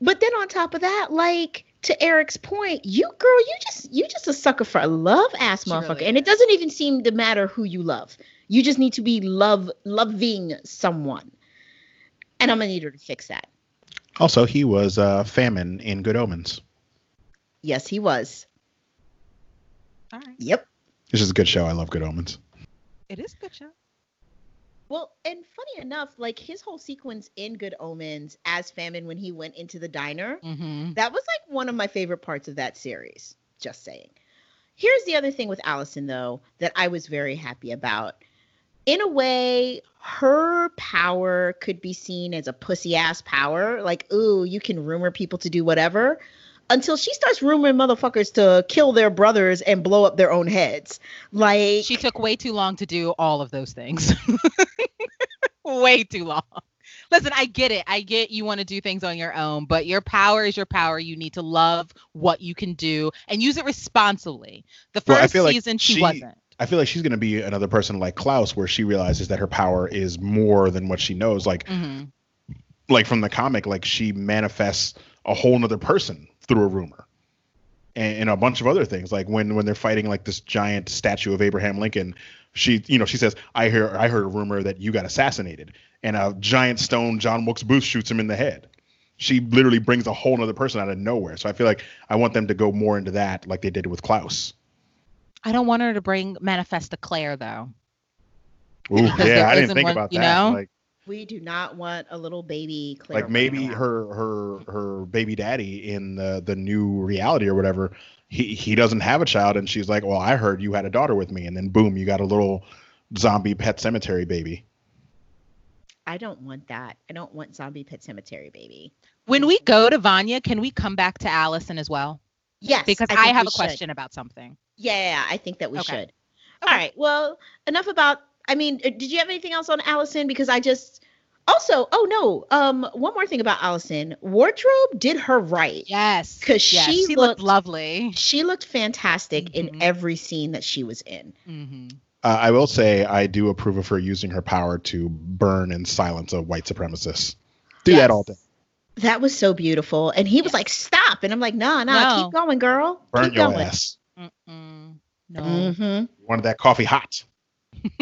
but then on top of that like to eric's point you girl you just you just a sucker for a love ass She motherfucker really and it doesn't even seem to matter who you love you just need to be love loving someone and i'm gonna need her to fix that Also, he was uh, famine in Good Omens. Yes he was All right. yep This is a good show. I love Good Omens. It is a good show. well and funny enough like his whole sequence in good omens as famine when he went into the diner Mm-hmm. That was like one of my favorite parts of that series. Just saying. Here's the other thing with Allison, though, that I was very happy about. In a way, her power could be seen as a pussy ass power. Like, ooh, you can rumor people to do whatever. Until she starts rumoring motherfuckers to kill their brothers and blow up their own heads. Like, She took way too long to do all of those things. <laughs> way too long. Listen, I get it. I get you want to do things on your own, but your power is your power. You need to love what you can do and use it responsibly. The first Well, I feel like season, she, she- wasn't. I feel like she's going to be another person like Klaus, where she realizes that her power is more than what she knows. Like, hmm like from the comic, like she manifests a whole nother person through a rumor, and, and a bunch of other things. Like when when they're fighting like this giant statue of Abraham Lincoln, she you know she says, "I hear I heard a rumor that you got assassinated," and a giant stone John Wilkes Booth shoots him in the head. She literally brings a whole nother person out of nowhere. So I feel like I want them to go more into that, like they did with Klaus. I don't want her to bring manifest to Claire though. Ooh, yeah, I didn't think one, about you that. know? Like, We do not want a little baby Claire. like maybe her her her baby daddy in the the new reality or whatever he he doesn't have a child and she's like well i heard you had a daughter with me and then boom you got a little zombie pet cemetery baby I don't want that. I don't want zombie pet cemetery baby. When we go to Vanya, can we come back to Allison as well? Yes, Because think I, have a should. question about something. Yeah, yeah, yeah, I think that we Okay. should. Okay. All right. Well, enough about. I mean, uh, did you have anything else on Allison? Because I just also. Oh no. Um, one more thing about Allison. Wardrobe did her right. Yes. 'Cause yes, she she looked- looked lovely. She looked fantastic in Mhm. every scene that she was in. hmm uh, i will say i do approve of her using her power to burn and silence a white supremacist do Yes. that all day That was so beautiful. And he was Yes. like, "Stop!" And I'm like, "Nah, nah, No. keep going, girl. burn keep your going." ass Mm-mm. No. Mm-hmm. wanted that coffee hot <laughs>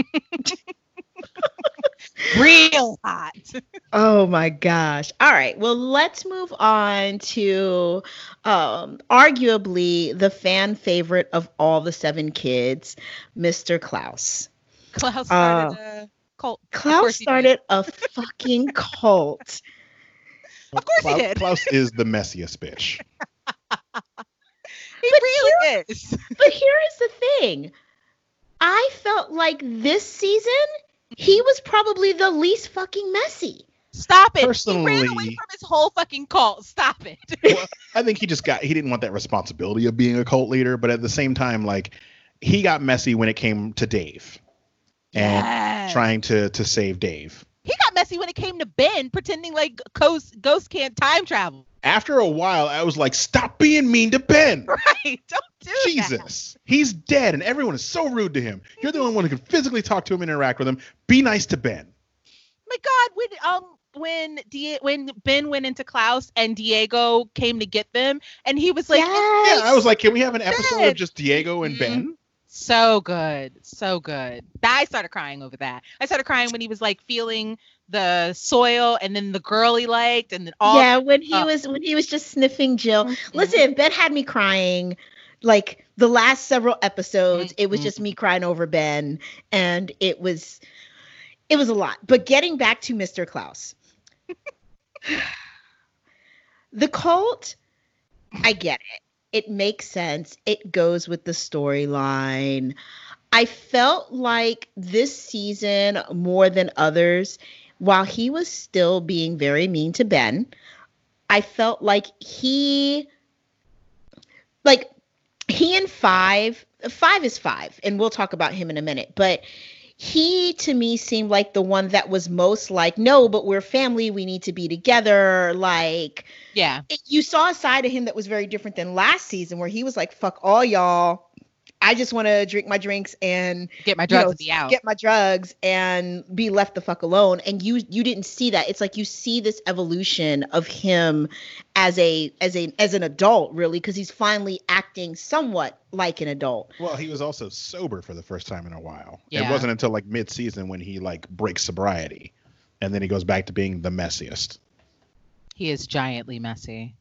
Real hot. Oh my gosh. All right. Well, let's move on to um, arguably the fan favorite of all the seven kids, Mr. Klaus. Klaus started a cult. Klaus course he did. started a fucking cult. Of course he Klaus, did. Klaus is the messiest bitch <laughs> He But really is. But here is the thing I felt like this season, he was probably the least fucking messy. Stop it. He ran away from his whole fucking cult. Stop it. <laughs> well, I think he just got he didn't want that responsibility of being a cult leader, but at the same time, like he got messy when it came to Dave and Yes. trying to to save Dave. He got messy when it came to Ben pretending like Ghost, Ghost can't time travel. After a while, I was like, "Stop being mean to Ben." <laughs> Right. Don't do that. Jesus, he's dead, and everyone is so rude to him. You're the only one who can physically talk to him and interact with him. Be nice to Ben. my God, when um when Die- when Ben went into Klaus and Diego came to get them, and he was like, Yes. Yeah, I was like, "Can we have an episode of just Diego and. Ben?" So good, so good. I started crying over that. I started crying when he was like feeling the soil, and then the girl he liked, and then all. yeah, when he Oh. was when he was just sniffing Jill. Mhm. Listen, Ben had me crying like the last several episodes. It was Mhm. just me crying over Ben and it was it was a lot. But getting back to Mr. Klaus. <laughs> the cult, I get it. It makes sense. It goes with the storyline. I felt like this season more than others while he was still being very mean to Ben, I felt like he like he and five five is five and we'll talk about him in a minute but he to me seemed like the one that was most like no but we're family we need to be together like yeah, you saw a side of him that was very different than last season where he was like fuck all y'all i just want to drink my drinks and get my you drugs know, and be out. get my drugs and be left the fuck alone and you you didn't see that it's like you see this evolution of him as a as a as an adult really because he's finally acting somewhat like an adult Well, he was also sober for the first time in a while. Yeah. It wasn't until like mid-season when he like breaks sobriety, and then he goes back to being the messiest. He is giantly messy.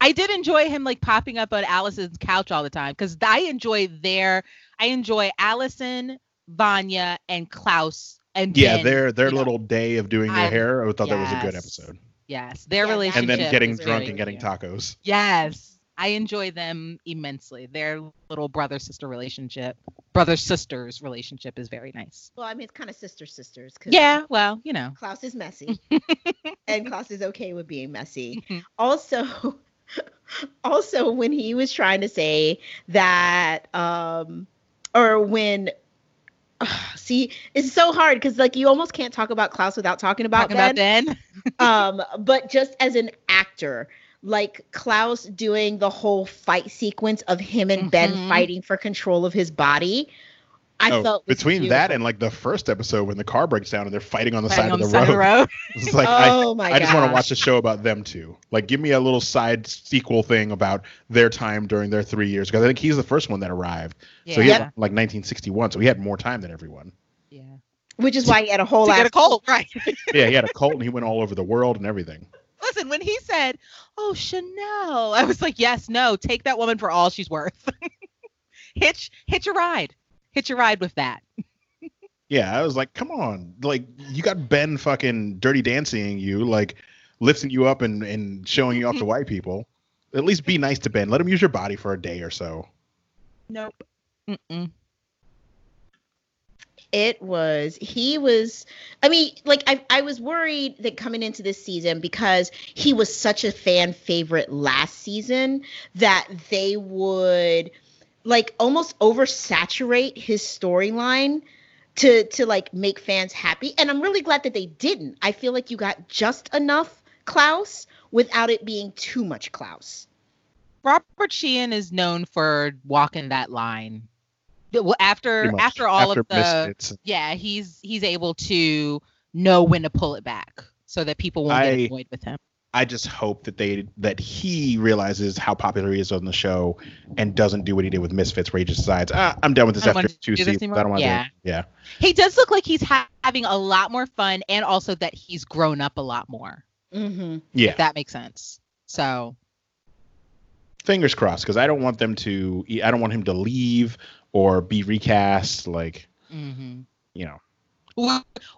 I did enjoy him like popping up on Allison's couch all the time because I enjoy their I enjoy Allison, Vanya, and Klaus and Yeah, Ben, their their you know. little day of doing their I- hair. I thought that was a good episode. Yes, their Yeah, that- relationship. And then getting drunk and getting cute. tacos. Yes, I enjoy them immensely. Their little brother sister relationship, brother sisters relationship is very nice. well i mean it's kind of sister sisters. Yeah, well, you know. klaus is messy <laughs> and klaus is okay with being messy Mhm. also <laughs> also when he was trying to say that um or when <sighs> see it's so hard because like you almost can't talk about klaus without talking about Talking ben. about Ben. <laughs> um but just as an actor like klaus doing the whole fight sequence of him and ben Mhm. fighting for control of his body i Oh, felt was between that and like the first episode when the car breaks down and they're fighting on the Fighting side, on of, the the side of the road. road. <laughs> It's like oh I, my I just want to watch a show about them too. Like, give me a little side sequel thing about their time during their three years. Because I think he's the first one that arrived. Yeah. So he Yeah. had like 1961. So he had more time than everyone. yeah. which is why he had a whole To get ass a cold, right? <laughs> Yeah, he had a cult and he went all over the world and everything. Listen, when he said, "Oh, Chanel," I was like, "Yes, no, take that woman for all she's worth. <laughs> hitch, hitch a ride, hitch a ride with that." Yeah, I was like, come on, like you got Ben fucking dirty dancing you, like lifting you up and and showing you off to <laughs> white people. At least be nice to Ben. Let him use your body for a day or so. Nope. Mm-mm. it was he was i mean like I, I was worried that coming into this season because he was such a fan favorite last season that they would like almost oversaturate his storyline to to like make fans happy and i'm really glad that they didn't i feel like you got just enough klaus without it being too much klaus Robert Sheehan is known for walking that line. Well, after after all After of the Misfits. yeah, he's he's able to know when to pull it back so that people won't I- get annoyed with him. I just hope that they that he realizes how popular he is on the show and doesn't do what he did with Misfits, where he just decides, ah, I'm done with this after two seasons. I don't want to. Yeah. Do it. Yeah. He does look like he's ha- having a lot more fun, and also that he's grown up a lot more. mm-hmm. Yeah. If that makes sense. So Fingers crossed, because I don't want them to. I don't want him to leave or be recast. Like mhm. you know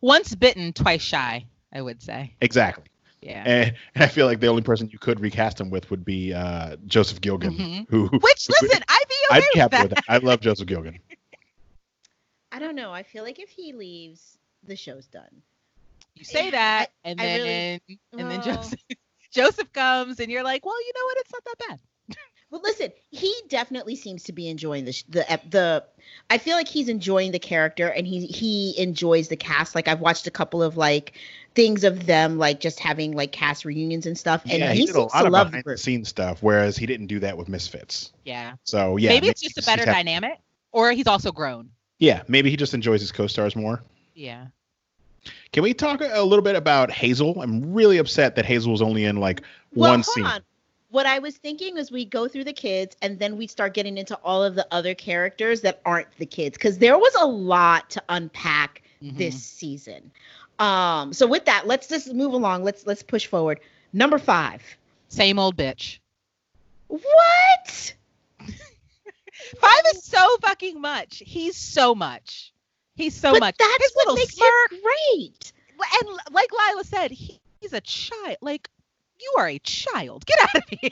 once bitten, twice shy. I would say. exactly. Yeah. And, and I feel like the only person you could recast him with would be uh, Joseph Gilgun, Mhm. who <laughs> Which who- listen, I'd be okay I'd be with happy that. with that. I love Joseph Gilgun. <laughs> i don't know i feel like if he leaves the show's done You say that, and I then really- and then Joseph <laughs> Joseph comes, and you're like, well, you know what? It's not that bad. Well, listen, he definitely seems to be enjoying the the the. I feel like he's enjoying the character, and he he enjoys the cast. Like I've watched a couple of like things of them, like just having like cast reunions and stuff, and yeah, he, he did a lot of love the behind the group. scenes stuff, whereas he didn't do that with Misfits. Yeah. So yeah, maybe it's just a better have- dynamic, or he's also grown. Yeah, maybe he just enjoys his co-stars more. Yeah. Can we talk a little bit about Hazel? I'm really upset that Hazel was only in like Well, one hold scene. on. What I was thinking is we go through the kids, and then we start getting into all of the other characters that aren't the kids, because there was a lot to unpack Mhm. this season. Um, so with that, let's just move along. Let's let's push forward. Number five. same old bitch. What? Five is so fucking much. He's so much. He's so but much. that's His what little makes smirk. him great. And like Lila said, he, he's a child. Like you are a child. Get out of here.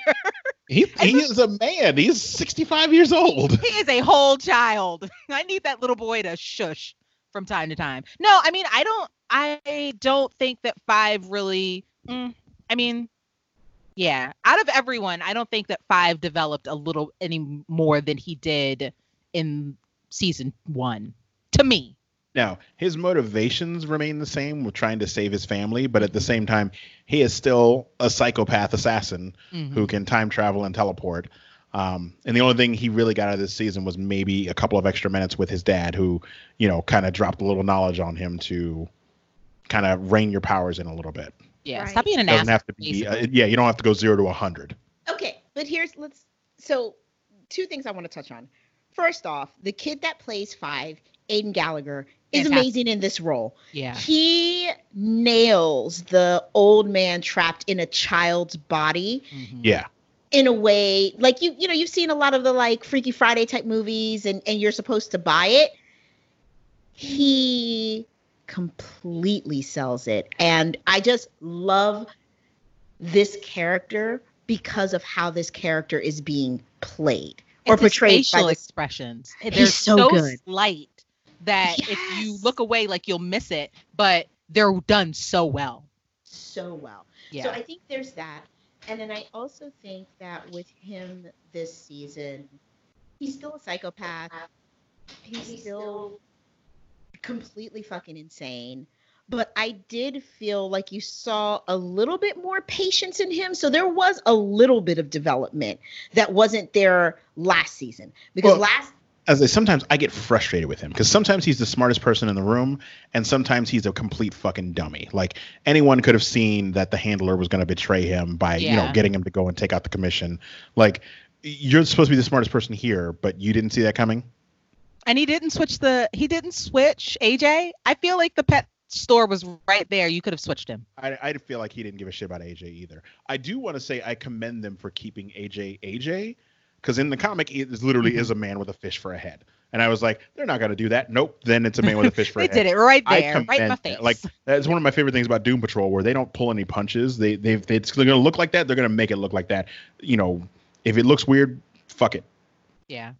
He, he <laughs> just- is a man. He's 65 years old. he is a whole child. <laughs> I need that little boy to shush from time to time. No, I mean I don't. I don't think that five really. mm, I mean, yeah. Out of everyone, I don't think that five developed a little any more than he did in season one. To me. Now, his motivations remain the same with trying to save his family, but at the same time, he is still a psychopath assassin Mhm. who can time travel and teleport. Um, and the only thing he really got out of this season was maybe a couple of extra minutes with his dad, who, you know, kind of dropped a little knowledge on him to kind of rein your powers in a little bit. Yeah. Right. Stop being an Doesn't have to be, uh, yeah, you don't have to go zero to a hundred. Okay, but here's let's so two things I want to touch on. First off, the kid that plays five, Aiden Gallagher, is Fantastic. amazing in this role. Yeah. He nails the old man trapped in a child's body Mhm. Yeah, in a way like you you know you've seen a lot of the like Freaky Friday type movies and and you're supposed to buy it. He completely sells it and I just love this character because of how this character is being played or It's his portrayed by facial this. expressions. He's They're so so, good. slight that if you look away, like you'll miss it, but they're done so well. so well. Yeah. So I think there's that. And then I also think that with him this season, he's still a psychopath. He's still completely fucking insane. But I did feel like you saw a little bit more patience in him. So there was a little bit of development that wasn't there last season. Because Well, last as I sometimes I get frustrated with him because sometimes he's the smartest person in the room, and sometimes he's a complete fucking dummy. Like anyone could have seen that the handler was going to betray him by you know getting him to go and take out the commission. Like you're supposed to be the smartest person here, but you didn't see that coming. And he didn't switch the he didn't switch AJ. I feel like the pet store was right there. You could have switched him. I, I feel like he didn't give a shit about AJ either. I do want to say I commend them for keeping AJ AJ because in the comic it is literally Mhm. is a man with a fish for a head. And I was like, they're not gonna do that. Nope. Then it's a man with a fish <laughs> for they a head. did it right there, right in my face. that. Like <laughs> that's one of my favorite things about Doom Patrol, where they don't pull any punches. They they it's going to look like that. They're going to make it look like that. You know, if it looks weird, fuck it. yeah.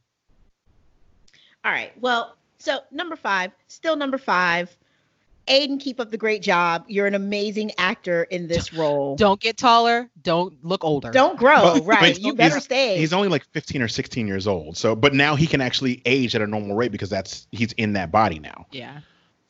All right. Well, so number five, still number five. Aiden, keep up the great job. You're an amazing actor in this <laughs> role. Don't get taller. Don't look older. Don't grow, Well, right? you better he's- stay. He's only like 15 or 16 years old. So, but now he can actually age at a normal rate because that's he's in that body now. Yeah.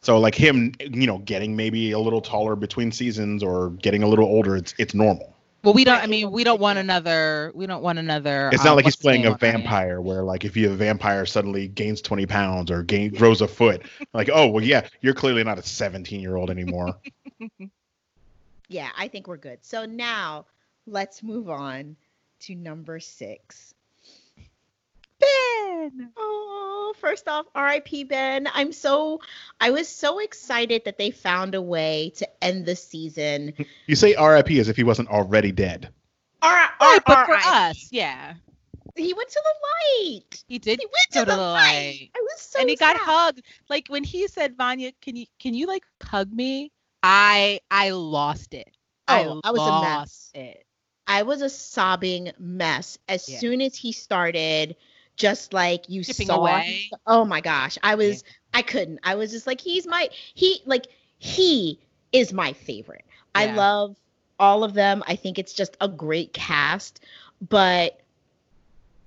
So, like him, you know, getting maybe a little taller between seasons or getting a little older, it's it's normal. Well, we don't. I mean, we don't want another. We don't want another. It's um, not like he's playing a on Ryan. vampire where like if you a vampire suddenly gains 20 pounds or gain grows a foot, like oh well yeah, you're clearly not a 17 year old anymore. <laughs> yeah, I think we're good. So now let's move on to number six. Ben. Oh, first off, R.I.P. Ben. I'm so, I was so excited that they found a way to end the season. <laughs> You say R.I.P. as if he wasn't already dead. R- Right, oh, but for R.I.P.. us, yeah, he went to the light. he did He went go to the light. I was so and he got hugged. Like when he said, "Vanya, can you can you like hug me?" I I lost it. Oh, I was a mess. it. I was a sobbing mess as Yeah. soon as he started. Just like you Skipping saw. away. him- Oh my gosh, I was. I couldn't. I was just like, he's my. He like he is my favorite. I love all of them. I think it's just a great cast, but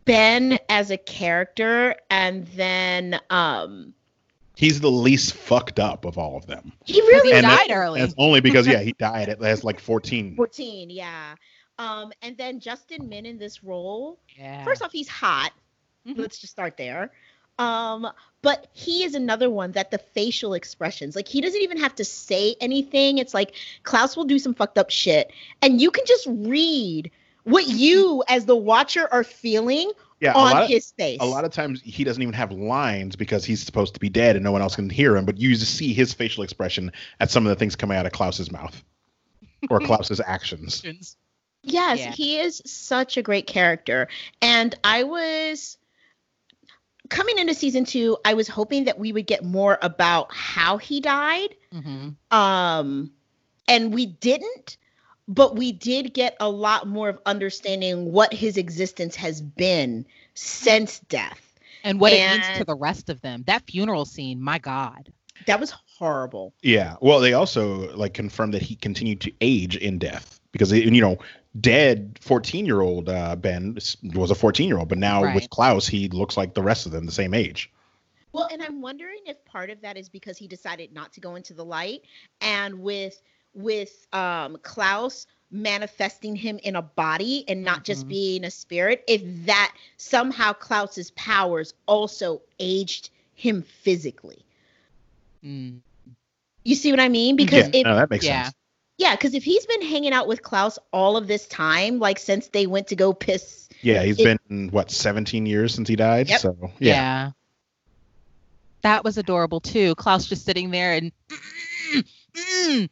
Ben as a character, and then um He's the least fucked up of all of them. he really he And died that's- early. That's only because yeah, he <laughs> died at last like 14. 14, yeah. Um, and then Justin Min in this role. Yeah. First off, he's hot. Mhm. Let's just start there. Um, but he is another one that the facial expressions, like he doesn't even have to say anything. It's like Klaus will do some fucked up shit, and you can just read what you, as the watcher, are feeling Yeah, on of, his face. a lot of times he doesn't even have lines because he's supposed to be dead and no one else can hear him. But you just see his facial expression at some of the things coming out of Klaus's mouth or <laughs> Klaus's actions. Yes, Yeah. he is such a great character. And I was coming into season two, I was hoping that we would get more about how he died. hmm Um, and we didn't, but we did get a lot more of understanding what his existence has been since death. And what it means to the rest of them. That funeral scene, my God. That was horrible. Yeah. Well, they also like confirmed that he continued to age in death because you know, dead 14 year old uh, Ben was a 14 year old, but now Right. with Klaus, he looks like the rest of them the same age. Well, and I'm wondering if part of that is because he decided not to go into the light, and with with um, Klaus manifesting him in a body and not just Mhm. being a spirit, if that somehow Klaus's powers also aged him physically. Mm. You see what I mean? Because yeah, if no, that makes yeah. sense. Yeah, because if he's been hanging out with Klaus all of this time, like since they went to go piss, Yeah, he's It- been what 17 years since he died. Yep. So yeah. yeah. That was adorable too. Klaus just sitting there and mm, mm.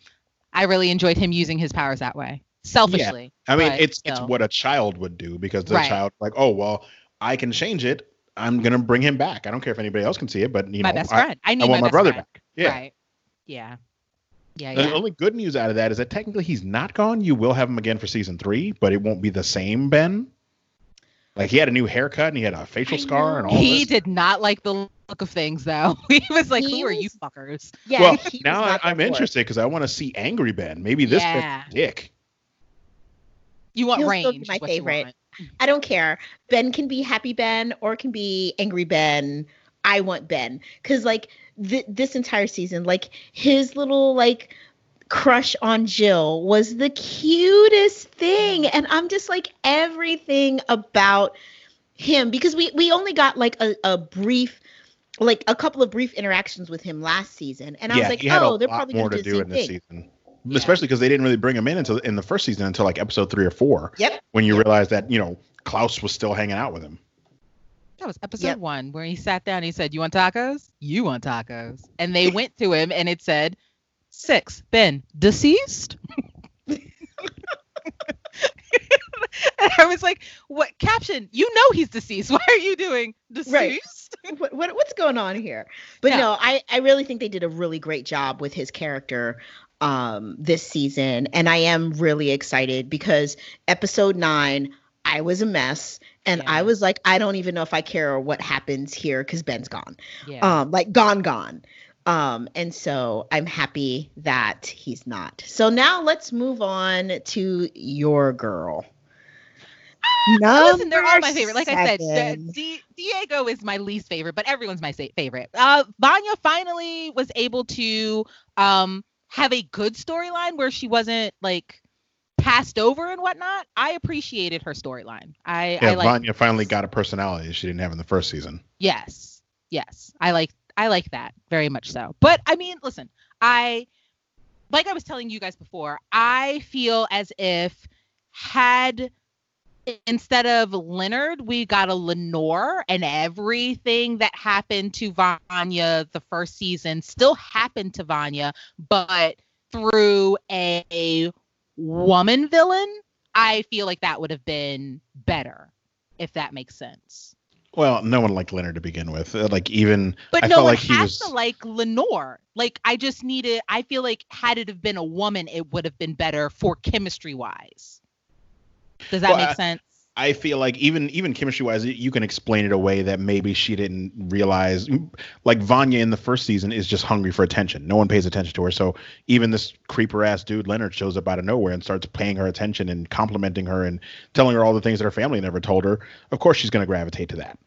I really enjoyed him using his powers that way. Selfishly. Yeah. I mean, but it's it's what a child would do because the Right. child like, oh well, I can change it. I'm gonna bring him back. I don't care if anybody else can see it, but you my know, best I, friend. I, I need want my, best brother friend. back. Yeah. Right. Yeah. Yeah. The only good news out of that is that technically he's not gone. You will have him again for season three, but it won't be the same Ben. Like he had a new haircut and he had a facial I scar and all He this. did not like the look of things though. <laughs> He was like, He "Who are you fuckers?" yeah. well, now I, not I'm there for it. interested because I want to see angry Ben. Maybe this Yeah. Dick. You want He'll range? still be my is what you favorite. I don't care. Ben can be happy Ben or can be angry Ben. I want Ben because like th- this entire season, like his little like crush on Jill was the cutest thing, and I'm just like everything about him because we we only got like a, a brief. Like a couple of brief interactions with him last season, and I yeah, was like, "Oh, they're probably more going to do in this thing." season. Yeah. Especially because they didn't really bring him in until in the first season until like episode three or four. Yep. When you Yep. realize that you know Klaus was still hanging out with him. That was episode Yep. one where he sat down. And he said, "You want tacos? You want tacos?" And they <laughs> went to him, and it said, six Ben deceased." and I was like, "What caption? You know he's deceased. Why are you doing deceased?" Right. <laughs> what, what what's going on here? But Yeah. no, I I really think they did a really great job with his character um this season and I am really excited because episode 9 I was a mess and Yeah. I was like I don't even know if I care what happens here cuz Ben's gone. Yeah. Um like gone gone. Um and so I'm happy that he's not. So now let's move on to your girl. No, listen, they're all my favorite. Like I said, seven. Di- Diego is my least favorite, but everyone's my favorite. Uh, Vanya finally was able to um have a good storyline where she wasn't like passed over and whatnot. I appreciated her storyline. I, Yeah, I like. Vanya finally got a personality she didn't have in the first season. Yes. Yes. I like I like that very much so. But I mean, listen, I like I was telling you guys before, I feel as if had instead of Leonard, we got a Lenore and everything that happened to Vanya the first season still happened to Vanya, but through a woman villain, I feel like that would have been better, if that makes sense. Well, no one liked Leonard to begin with. Uh, Like even But I no felt one like has was. to like Lenore. Like I just needed. I feel like had it have been a woman, it would have been better for chemistry wise. Does that Well, make sense? I feel like even even chemistry wise, you can explain it away that maybe she didn't realize. Like Vanya in the first season is just hungry for attention. No one pays attention to her. So even this creeper ass dude Leonard shows up out of nowhere and starts paying her attention and complimenting her and telling her all the things that her family never told her. Of course, she's going to gravitate to that.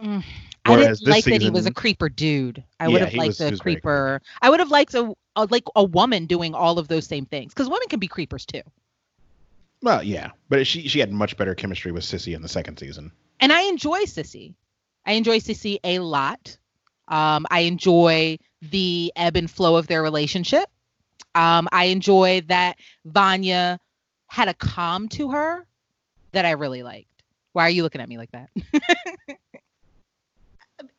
Mm. I didn't like that he was a creeper dude. I Yeah, would have liked was- a creeper. I would have liked a, a like a woman doing all of those same things because women can be creepers too. Well, yeah, but she she had much better chemistry with Sissy in the second season. and I enjoy Sissy. I enjoy Sissy a lot. Um, I enjoy the ebb and flow of their relationship. Um, I enjoy that Vanya had a calm to her that I really liked. Why are you looking at me like that? <laughs>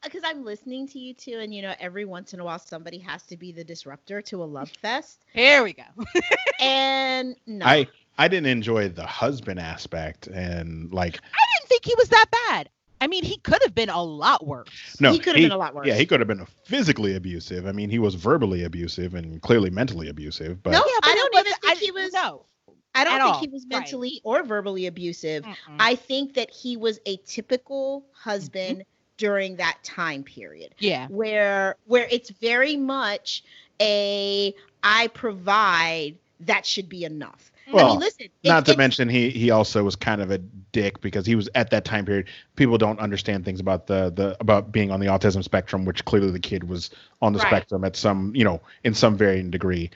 because I'm listening to you two, and you know, every once in a while, somebody has to be the disruptor to a love fest. Here we go. <laughs> And no, I I didn't enjoy the husband aspect and like I didn't think he was that bad. I mean, he could have been a lot worse. no He could have been a lot worse. Yeah, he could have been physically abusive. I mean, he was verbally abusive and clearly mentally abusive. But No, Yeah, but I don't wasn't- even think I- he was- No. I don't think all. he was Right. mentally or verbally abusive. Mm-mm. I think that he was a typical husband Mm-hmm. during that time period yeah. where where it's very much a I provide that should be enough. Mm-hmm. I Well, mean, listen, not it's- to it's- mention he he also was kind of a dick because he was at that time period. People don't understand things about the the about being on the autism spectrum, which clearly the kid was on the Right. spectrum at some you know in some varying degree,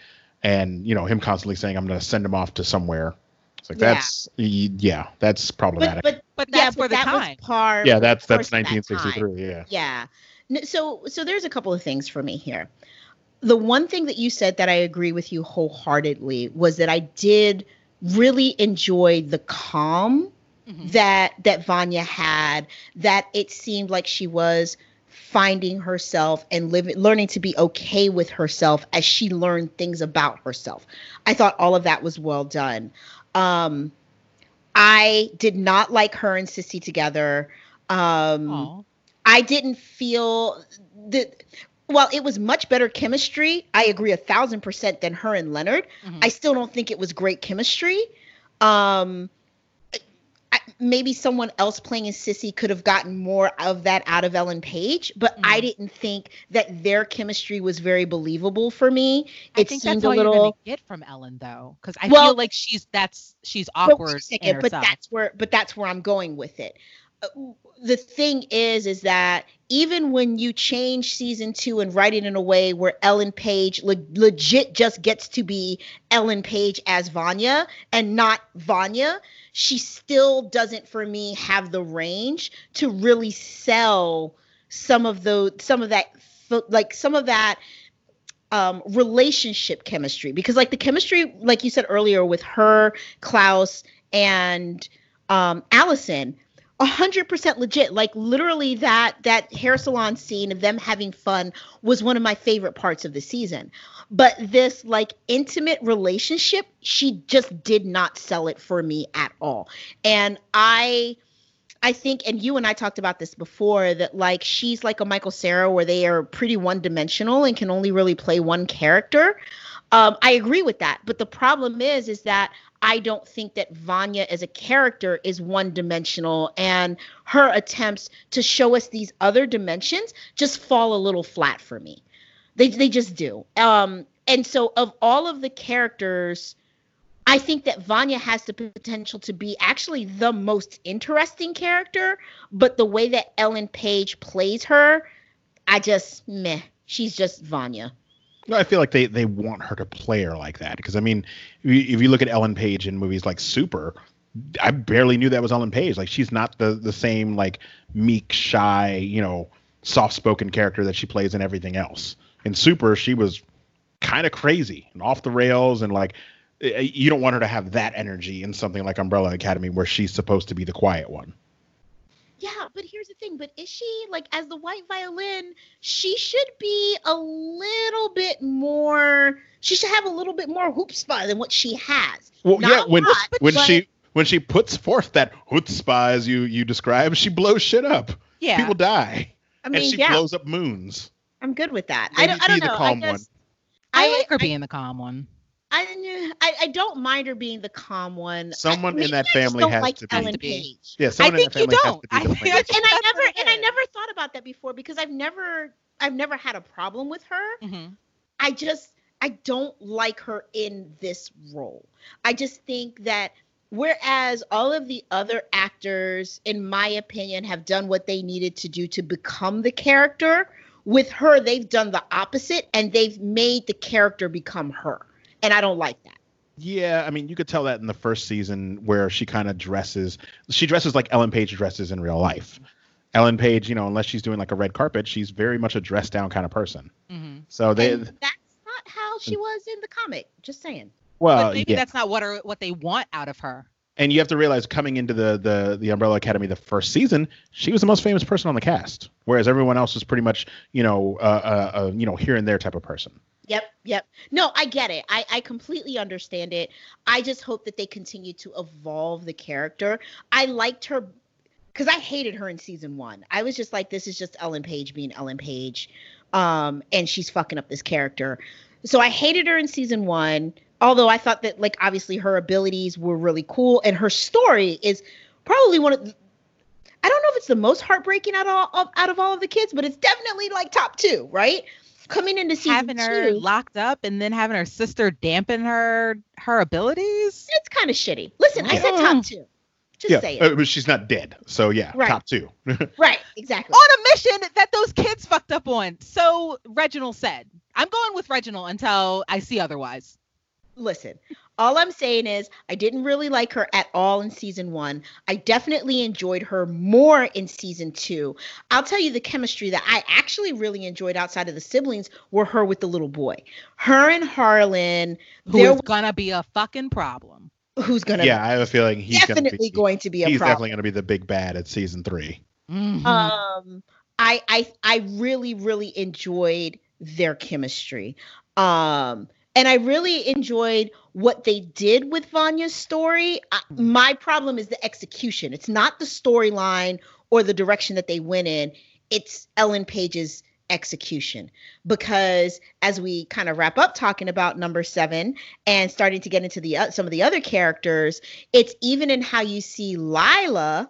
and you know him constantly saying I'm going to send him off to somewhere. It's like Yeah. that's yeah that's but problematic. but But yeah, that's but for the that time. was part. yeah, that's that's of that 1963. Yeah. Yeah. So so there's a couple of things for me here. The one thing that you said that I agree with you wholeheartedly was that I did really enjoy the calm Mhm. that that Vanya had that it seemed like she was finding herself and living learning to be okay with herself as she learned things about herself. I thought all of that was well done. Um I did not like her and Sissy together. Um Aw. I didn't feel that. Well, it was much better chemistry. I agree a thousand percent than her and Leonard. Mhm. I still don't think it was great chemistry. Um, I, maybe someone else playing as Sissy could have gotten more of that out of Ellen Page, but I Mhm. didn't think that their chemistry was very believable for me. I It think seemed that's a all you're little. get from Ellen though, because I Well- feel like she's that's she's But awkward second, in but that's where but that's where I'm going with it. The thing is is that even when you change season 2 and write it in a way where Ellen Page le- legit just gets to be Ellen Page as Vanya and not Vanya, she still doesn't for me have the range to really sell some of the some of that like some of that um, relationship chemistry. Because like the chemistry like you said earlier with her klaus and um, allison hundred percent legit. Like literally that that hair salon scene of them having fun was one of my favorite parts of the season. But this like intimate relationship, she just did not sell it for me at all. And I I think, and you and I talked about this before, that like she's like a Michael Cera where they are pretty one dimensional and can only really play one character. Um, I agree with that, but the problem is, is that I don't think that Vanya as a character is one dimensional, and her attempts to show us these other dimensions just fall a little flat for me. They they just do. Um, and so of all of the characters I think that Vanya has the potential to be actually the most interesting character, but the way that Ellen Page plays her, I just meh. She's just Vanya. I feel like they they want her to play her like that because I mean, if you, look at Ellen Page in movies like Super, I barely knew that was Ellen Page. Like she's not the the same like meek, shy, you know, soft spoken character that she plays in everything else. In Super, she was kind of crazy and off the rails and like uh, you don't want her to have that energy in something like Umbrella Academy where she's supposed to be the quiet one. Yeah, but here's the thing. But is she like as the white violin? She should be a little bit more. She should have a little bit more chutzpah than what she has. Well, Not yeah, when lot, when but, she when she puts forth that chutzpah as you you describe, she blows shit up. Yeah, people die. I mean, and she yeah. blows up moons. I'm good with that. Maybe I don't, I don't know. I, guess, I, I like her being the calm one. I, I, I don't mind her being the calm one. Someone I, in that family has like to be. Ellen Page. Yeah, someone I think in that family you don't. has to be. I, and I never and I never thought about that before because I've never I've never had a problem with her. Mm-hmm. I just I don't like her in this role. I just think that whereas all of the other actors, in my opinion, have done what they needed to do to become the character. With her, they've done the opposite and they've made the character become her and I don't like that. Yeah, I mean, you could tell that in the first season where she kind of dresses. She dresses like Ellen Page dresses in real life. Ellen Page, you know, unless she's doing like a red carpet, she's very much a dress down kind of person. Mm-hmm. So they. And that's not how she was in the comic. Just saying. Well, but maybe yeah. that's not what her what they want out of her. And you have to realize, coming into the the the Umbrella Academy the first season, she was the most famous person on the cast, whereas everyone else was pretty much, you know, uh, uh, uh you know, here and there type of person. Yep, yep. No, I get it. I, I completely understand it. I just hope that they continue to evolve the character. I liked her because I hated her in season one. I was just like, this is just Ellen Page being Ellen Page. Um, and she's fucking up this character. So I hated her in season one, although I thought that like obviously her abilities were really cool and her story is probably one of the, I don't know if it's the most heartbreaking out of all, out of all of the kids, but it's definitely like top two, right? Coming into season having her two, locked up and then having her sister dampen her her abilities. It's kind of shitty. Listen, yeah. I said top two. Just yeah, say it. Uh, but she's not dead, so yeah, right. top two. <laughs> right, exactly. On a mission that those kids fucked up on. So Reginald said, "I'm going with Reginald until I see otherwise." Listen, all I'm saying is I didn't really like her at all in season one. I definitely enjoyed her more in season two. I'll tell you the chemistry that I actually really enjoyed outside of the siblings were her with the little boy. Her and Harlan. Who's gonna be a fucking problem. Who's gonna Yeah, I have a feeling he's definitely be, going to be a he's problem. definitely gonna be the big bad at season 3 mm-hmm. Um I I I really, really enjoyed their chemistry. Um and I really enjoyed what they did with Vanya's story. Mm-hmm. my problem is the execution. It's not the storyline or the direction that they went in. It's Ellen Page's execution because as we kind of wrap up talking about number 7 and starting to get into the uh, some of the other characters, it's even in how you see Lila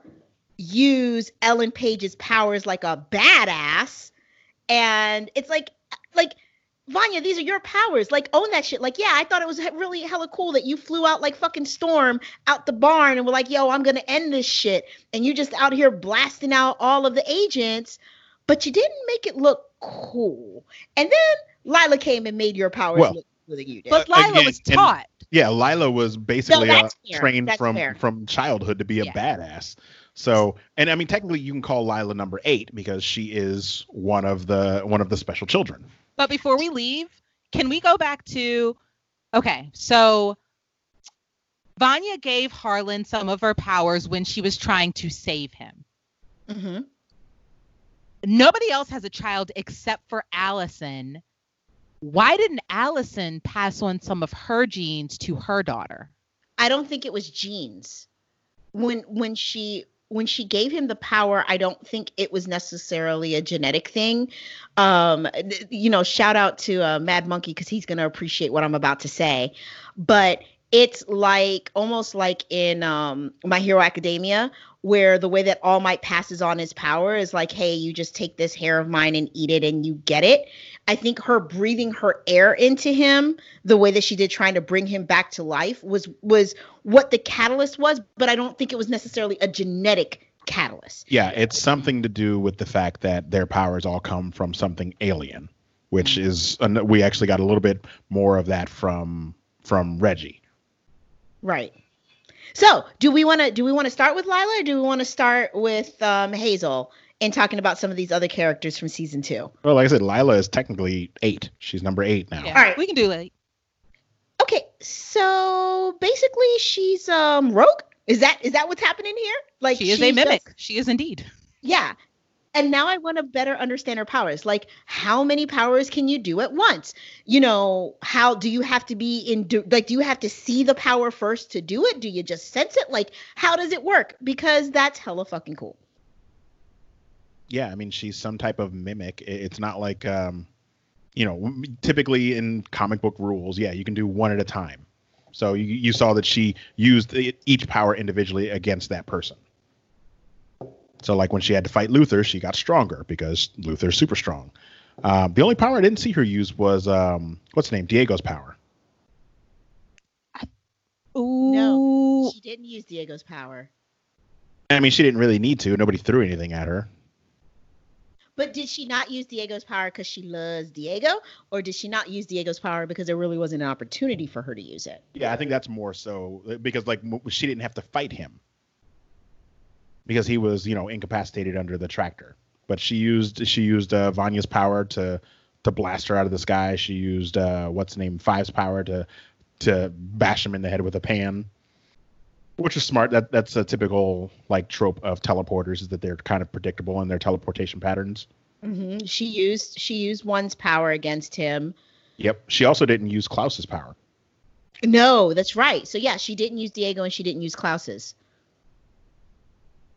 use Ellen Page's powers like a badass and it's like like Vanya, these are your powers. Like, own that shit. Like, yeah, I thought it was really hella cool that you flew out like fucking Storm out the barn and were like, yo, I'm going to end this shit. And you just out here blasting out all of the agents, but you didn't make it look cool. And then Lila came and made your powers well, look cooler than you did. But Lila Again, was taught. yeah, Lila was basically no, uh, trained that's from fair. from childhood to be a yeah. badass. So, and I mean, technically, you can call Lila number eight because she is one of the one of the special children. But before we leave, can we go back to okay, so Vanya gave Harlan some of her powers when she was trying to save him. Mm-hmm. Nobody else has a child except for Allison. Why didn't Allison pass on some of her genes to her daughter? I don't think it was genes. When when she when she gave him the power, I don't think it was necessarily a genetic thing. Um, you know, shout out to uh, Mad Monkey because he's gonna appreciate what I'm about to say. But it's like almost like in um, My Hero Academia, where the way that All Might passes on his power is like, hey, you just take this hair of mine and eat it and you get it. I think her breathing her air into him, the way that she did trying to bring him back to life, was was what the catalyst was, but I don't think it was necessarily a genetic catalyst. Yeah, it's something to do with the fact that their powers all come from something alien, which is we actually got a little bit more of that from from Reggie. Right. So, do we want to do we want to start with Lila or do we want to start with um, Hazel and talking about some of these other characters from season two? Well, like I said, Lila is technically eight. She's number eight now. Yeah, All right. we can do it. Okay, so basically she's um rogue. Is that is that what's happening here? Like She is a mimic. just- She is indeed. yeah. And now I want to better understand her powers. Like, how many powers can you do at once? You know, how do you have to be in? Do, like, do you have to see the power first to do it? Do you just sense it? Like, how does it work? Because that's hella fucking cool. Yeah, I mean, she's some type of mimic. It's not like, um, you know, typically in comic book rules, yeah, you can do one at a time. So you, you saw that she used each power individually against that person. So, like when she had to fight Luther, she got stronger because Luther's super strong. Um, the only power I didn't see her use was um, what's the name? Diego's power. Ooh. She didn't use Diego's power. I mean, she didn't really need to. Nobody threw anything at her. But did she not use Diego's power because she loves Diego? Or did she not use Diego's power because there really wasn't an opportunity for her to use it? Yeah, I think that's more so uh, because like she didn't have to fight him because he was you know incapacitated under the tractor. But she used she used uh, Vanya's power to to blast her out of the sky. She used uh, what's the name Five's power to to bash him in the head with a pan, which is smart. That that's a typical like trope of teleporters is that they're kind of predictable in their teleportation patterns. hmm She used she used one's power against him. Yep. She also didn't use Klaus's power. No, that's right. So yeah, she didn't use Diego and she didn't use Klaus's.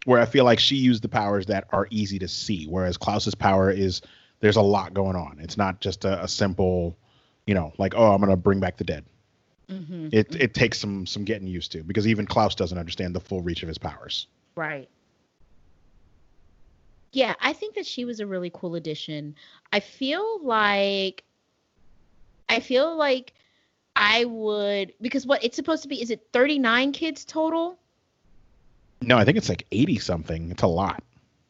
where I feel like she used the powers that are easy to see, whereas Klaus's power is there's a lot going on. It's not just a, a simple, you know, like oh I'm gonna bring back the dead. Mm-hmm. It it takes some some getting used to because even Klaus doesn't understand the full reach of his powers. Right. Yeah, I think that she was a really cool addition. I feel like I feel like I would because what it's supposed to be is it 39 kids total? No, I think it's like eighty something. It's a lot.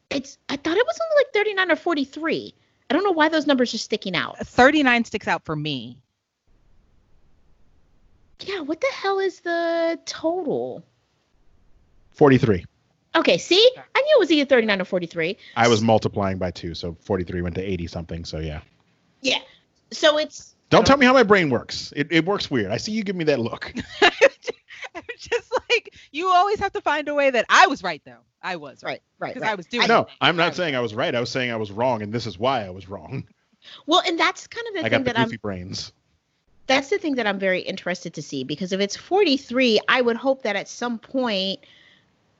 It's I thought it was only like 39 or 43. I don't know why those numbers are sticking out. 39 sticks out for me. Yeah, what the hell is the total? Forty three. Okay, see? I knew it was either 39 or 43. I was multiplying by two, so forty three went to eighty something. So yeah. Yeah. So it's Don't tell me how my brain works. It it works weird. I see you give me that look. <laughs> I'm just like you always have to find a way that I was right though. I was right right, right, because right. I was doing. no, it. I'm not was- saying I was right. I was saying I was wrong, and this is why I was wrong. Well, and that's kind of the I thing got the that I'm goofy brains. That's the thing that I'm very interested to see because if it's 43, I would hope that at some point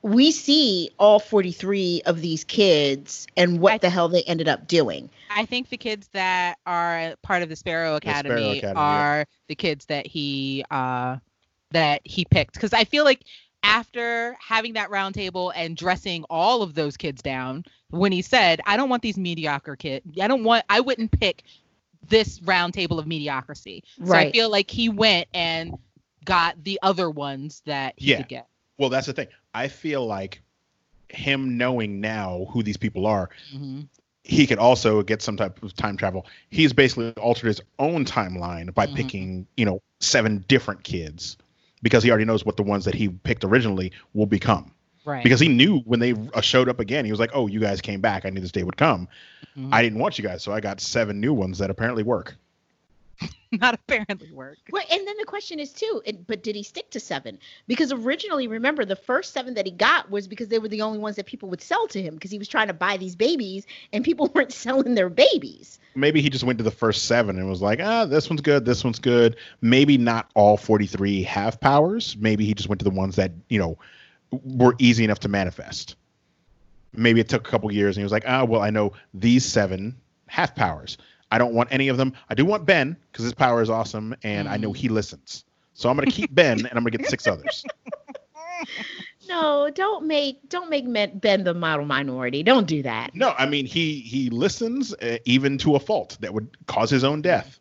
we see all 43 of these kids and what I- the hell they ended up doing. I think the kids that are part of the Sparrow Sparrow Academy, Academy, yeah. are the kids that he uh that he picked because I feel like after having that round table and dressing all of those kids down when he said I don't want these mediocre kids I don't want I wouldn't pick this round table of mediocrity so I feel like he went and got the other ones that he Yeah. could get Well, that's the thing. I feel like him knowing now who these people are, Mhm. he could also get some type of time travel. He's basically altered his own timeline by Mhm. picking, you know, seven different kids because he already knows what the ones that he picked originally will become. Right Because he knew when they uh, showed up again, he was like, "Oh, you guys came back. I knew this day would come. Mhm. I didn't want you guys, so I got seven new ones that apparently work." <laughs> not apparently work. Right, and then the question is too, it, but did he stick to seven? Because originally, remember, the first seven that he got was because they were the only ones that people would sell to him because he was trying to buy these babies and people <laughs> weren't selling their babies. Maybe he just went to the first seven and was like, ah, this one's good, this one's good. Maybe not all 43 have powers. Maybe he just went to the ones that, you know, were easy enough to manifest. Maybe it took a couple years and he was like, ah, well, I know these seven have powers. I don't want any of them. I do want Ben because his power is awesome and mm. I know he listens. So I'm gonna keep Ben and I'm gonna get six others. <laughs> No, don't make don't make Ben the model minority. Don't do that. No, I mean he he listens uh, even to a fault that would cause his own death.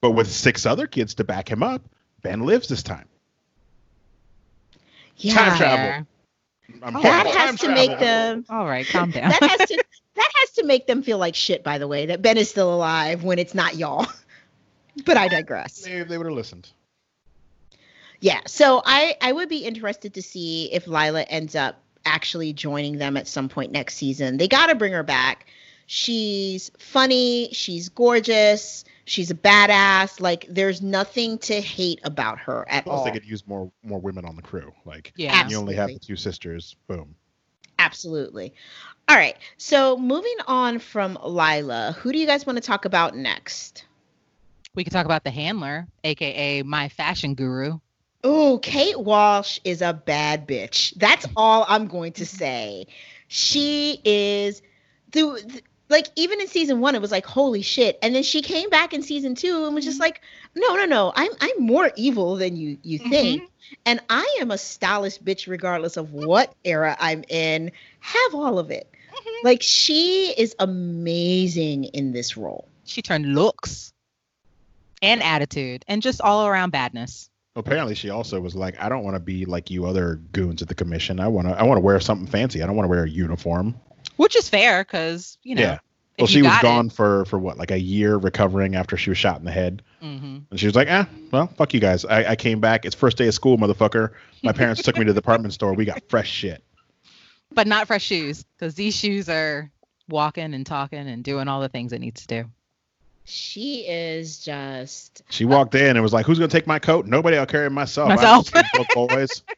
But with six other kids to back him up, Ben lives this time. Yeah. Time travel. I'm that has to travel. make them. All right, calm down. that has to <laughs> that has to make them feel like shit. By the way, that Ben is still alive when it's not y'all. <laughs> but I digress. They, they would have listened. Yeah, so I I would be interested to see if Lila ends up actually joining them at some point next season. They got to bring her back. She's funny, she's gorgeous, she's a badass. Like there's nothing to hate about her at Plus, all. they could use more more women on the crew. Like yeah, you only have the two sisters. Boom. Absolutely. All right. So moving on from Lila, who do you guys want to talk about next? We could talk about the handler, aka my fashion guru. Oh, Kate Walsh is a bad bitch. That's all I'm going to mm-hmm. say. She is the like even in season one, it was like holy shit, and then she came back in season two and was just mm-hmm. like, no, no, no, I'm I'm more evil than you you mm-hmm. think, and I am a stylish bitch regardless of what era I'm in. Have all of it. Mm-hmm. Like she is amazing in this role. She turned looks and attitude and just all around badness. Apparently, she also was like, "I don't want to be like you other goons at the commission. I want to. I want to wear something fancy. I don't want to wear a uniform." Which is fair, because you know. Yeah. Well, she was gone it. for for what, like a year, recovering after she was shot in the head. Mm-hmm. And she was like, "Ah, well, fuck you guys. I, I came back. It's first day of school, motherfucker. My parents took me to the department store. We got fresh shit." But not fresh shoes, because these shoes are walking and talking and doing all the things it needs to do she is just. She walked in and was like, "Who's gonna take my coat? Nobody. I'll carry it myself." Myself. both boys. <laughs>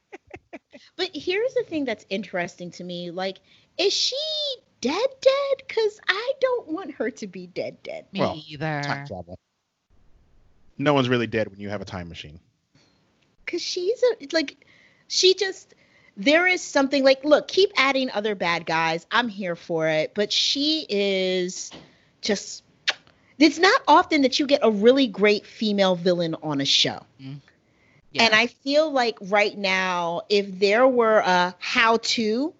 But here's the thing that's interesting to me: like, is she dead? Dead? Because I don't want her to be dead. Dead. Me well, either. Time travel. No one's really dead when you have a time machine. Because she's a like, she just there is something like look keep adding other bad guys i'm here for it but she is just it's not often that you get a really great female villain on a show. Mm-hmm. Yeah. And I feel like right now, if there were a how to,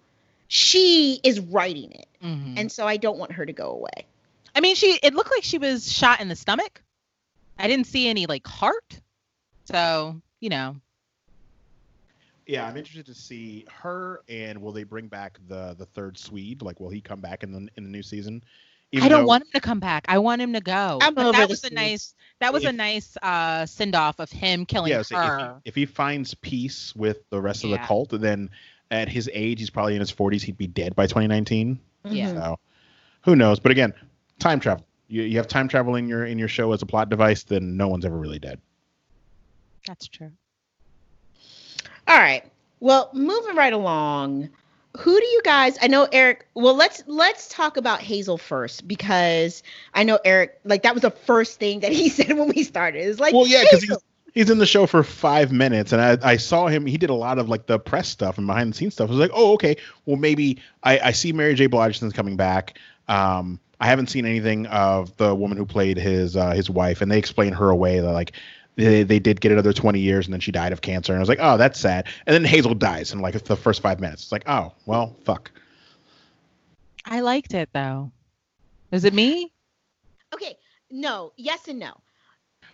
she is writing it. Mm-hmm. And so I don't want her to go away. I mean, she it looked like she was shot in the stomach. I didn't see any like heart. So, you know. Yeah, I'm interested to see her and will they bring back the the third Swede? Like will he come back in the in the new season? I don't though, want him to come back. I want him to go. I'm over that was a nice that was if, a nice uh, send off of him killing yeah, so her. If, if, he finds peace with the rest yeah. of the cult, then at his age, he's probably in his 40s. He'd be dead by 2019. Mm-hmm. Yeah. So who knows? But again, time travel. You, you have time travel in your in your show as a plot device, then no one's ever really dead. That's true. All right. Well, moving right along who do you guys i know eric well let's let's talk about hazel first because i know eric like that was the first thing that he <laughs> said when we started it's like well yeah because he's, he's in the show for five minutes and I, I saw him he did a lot of like the press stuff and behind the scenes stuff. I was like oh okay. Well maybe i, I see mary j. Bligerson's coming back. Um i haven't seen anything of the woman who played his uh, his wife and they explain her away that like they, they did get another 20 years and then she died of cancer and i was like oh that's sad. And then hazel dies in like the first five minutes. It's like oh well fuck. I liked it though. Is it me? Okay. No. Yes and no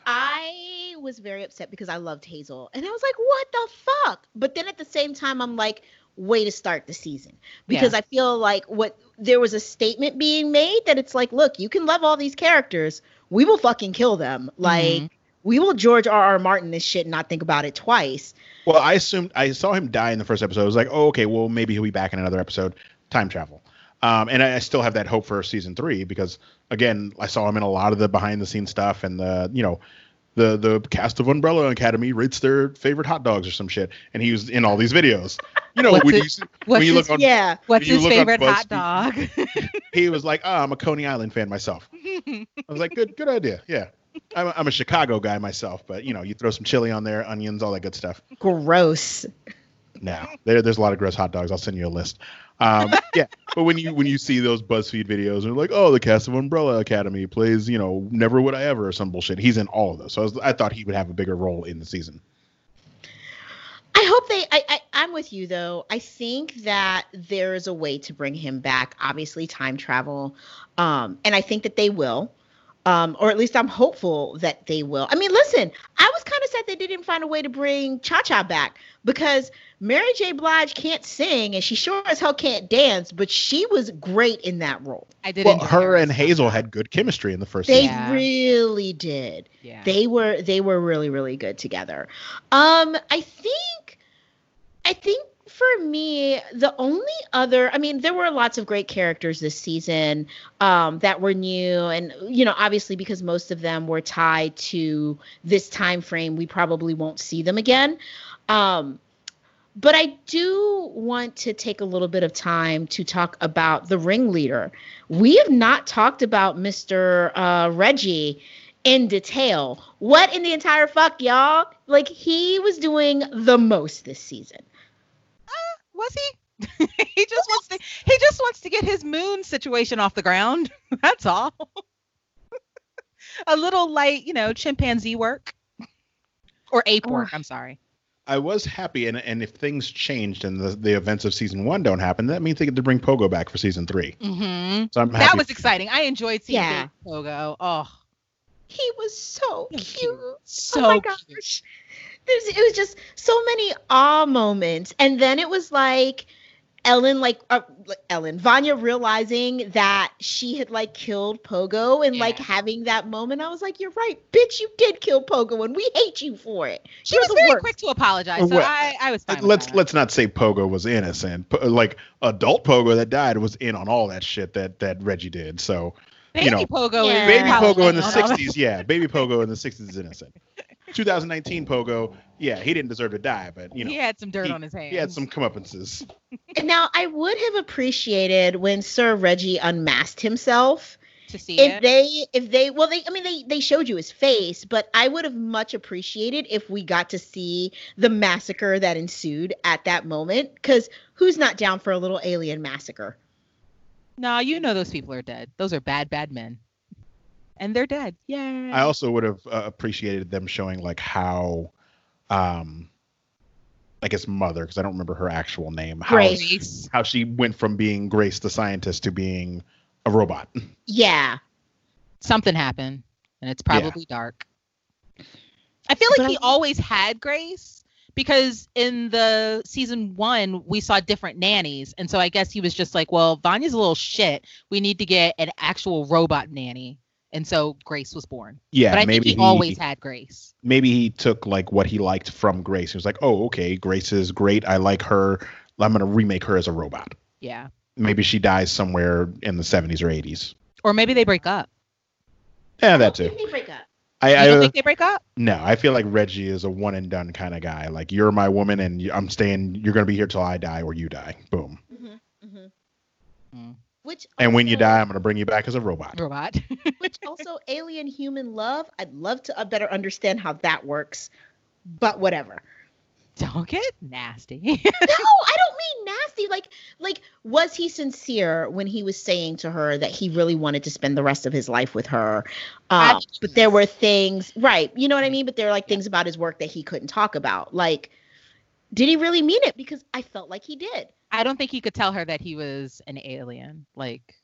i was very upset because i loved hazel and i was like what the fuck but then at the same time i'm like way to start the season because yeah. i feel like what there was a statement being made that it's like look you can love all these characters we will fucking kill them like mm-hmm we will George R. R. Martin this shit and not think about it twice. Well, I assumed I saw him die in the first episode. I was like, oh, okay, well maybe he'll be back in another episode. Time travel. Um, and I, I, still have that hope for season three because again, I saw him in a lot of the behind the scenes stuff and the you know the the cast of Umbrella Academy rates their favorite hot dogs or some shit, and he was in all these videos. You know, What's when it- you, when you his- look on, Yeah. What's his favorite hot dog? <laughs> he was like, oh, I'm a Coney Island fan myself. <laughs> I was like, good, good idea. Yeah. I'm a, I'm a Chicago guy myself, but you know, you throw some chili on there, onions, all that good stuff. Gross. Now, there, there's a lot of gross hot dogs. I'll send you a list. Um, <laughs> yeah, but when you when you see those BuzzFeed videos, and like, oh, the cast of Umbrella Academy plays, you know, Never Would I Ever or some bullshit. He's in all of those, so I, was, I thought he would have a bigger role in the season. I hope they. I, I I'm with you though. I think that there is a way to bring him back. Obviously, time travel, um, and I think that they will, um, or at least I'm hopeful that they will. I mean, listen, I was kind of sad they didn't find a way to bring Cha Cha back because Mary J. Blige can't sing and she sure as hell can't dance, but she was great in that role. I did. Well, enjoy her and Hazel had good chemistry in the first They season. Yeah. really did. Yeah. They were they were really really good together. Um I think I think for me the only other I mean there were lots of great characters this season um that were new and you know obviously because most of them were tied to this time frame we probably won't see them again. Um but I do want to take a little bit of time to talk about the ringleader. We have not talked about Mr. Uh, Reggie in detail. What in the entire fuck, y'all? Like, he was doing the most this season. Was he? <laughs> he just wants to. He just wants to get his moon situation off the ground. <laughs> That's all. <laughs> a little light, you know, chimpanzee work or ape work. I'm sorry. I was happy, and and if things changed and the, the events of season one don't happen, that means they get to bring Pogo back for season three. hmm So I'm happy. That was exciting. I enjoyed seeing Yeah. Pogo. Oh, He was so So cute. cute. so oh my cute. gosh. There's, it was just so many awe moments. And then it was like Ellen, like uh, Ellen, Vanya realizing that she had like killed Pogo and like having that moment. I was like, you're right, bitch, you did kill Pogo and we hate you for it. She You're was the very worst. quick to apologize, so Well, I, I was fine. let's that. let's not say Pogo was innocent. Po- Like adult Pogo that died was in on all that shit that that Reggie did. So Baby you know, Pogo. Yeah. baby Pogo in the not all that- '60s, yeah, baby Pogo in the '60s is innocent. 2019 Pogo, yeah, he didn't deserve to die, but you know he had some dirt he- on his hands. he had some comeuppances. <laughs> Now, I would have appreciated when Sir Reggie unmasked himself. to see If it. they, if they, well, they, I mean, they, they showed you his face, but I would have much appreciated if we got to see the massacre that ensued at that moment. Because who's not down for a little alien massacre? No, you know those people are dead. Those are bad, bad men. And they're dead. Yeah. I also would have uh, appreciated them showing like how, um, like his mother, because I don't remember her actual name, how Grace. how she went from being Grace the scientist to being a robot. <laughs> Yeah, Something happened, and it's Yeah. probably dark. I feel like But he I- always had Grace because in the season one we saw different nannies, and so I guess he was just like, "Well, Vanya's a little shit. We need to get an actual robot nanny." And so Grace was born. Yeah, but I maybe think he, always had Grace. maybe he took like what he liked from Grace. He was like, oh, okay, Grace is great. I like her. I'm gonna remake her as a robot. Yeah. Maybe she dies somewhere in the 70s or 80s. Or maybe they break up. Yeah, that too. They break up. I, You I don't think they break up? no, I feel like Reggie is a one and done kind of guy. Like you're my woman, and I'm staying. You're gonna be here till I die or you die. Boom. hmm hmm Mm. Which And when you die, I'm gonna bring you back as a robot. Robot. <laughs> which also alien human love. I'd love to uh, better understand how that works, but whatever. don't get nasty. <laughs> no, I don't mean nasty. Like, like, was he sincere when he was saying to her that he really wanted to spend the rest of his life with her? Um, but there were things, right? You know what I mean? But there are like things about his work that he couldn't talk about. Like, did he really mean it? Because I felt like he did. I don't think he could tell her that he was an alien. Like,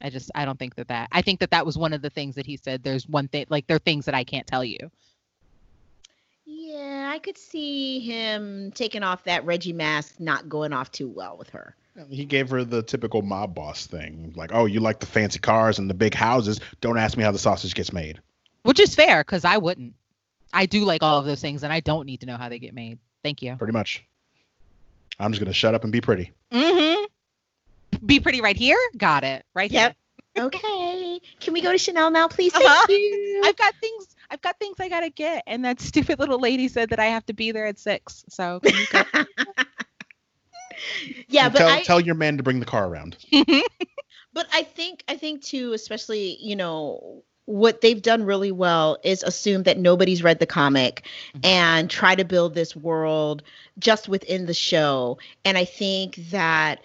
I just, I don't think that that. I think that that was one of the things that he said. There's one thing, like, there are things that I can't tell you. Yeah, I could see him taking off that Reggie mask, not going off too well with her. He gave her the typical mob boss thing, like, "Oh, you like the fancy cars and the big houses? Don't ask me how the sausage gets made." Which is fair, because I wouldn't. I do like all of those things, and I don't need to know how they get made. Thank you. Pretty much. I'm just gonna shut up and be pretty. Mm-hmm. Be pretty right here. Got it. Right Yep. here. <laughs> Okay. Can we go to Chanel now, please? Uh-huh. You. <laughs> I've got things. I've got things I gotta get, and that stupid little lady said that I have to be there at six. So can you go? <laughs> yeah, but tell, I, tell your man to bring the car around. but I think I think too, especially you know what they've done really well is assume that nobody's read the comic Mhm. and try to build this world just within the show. And I think that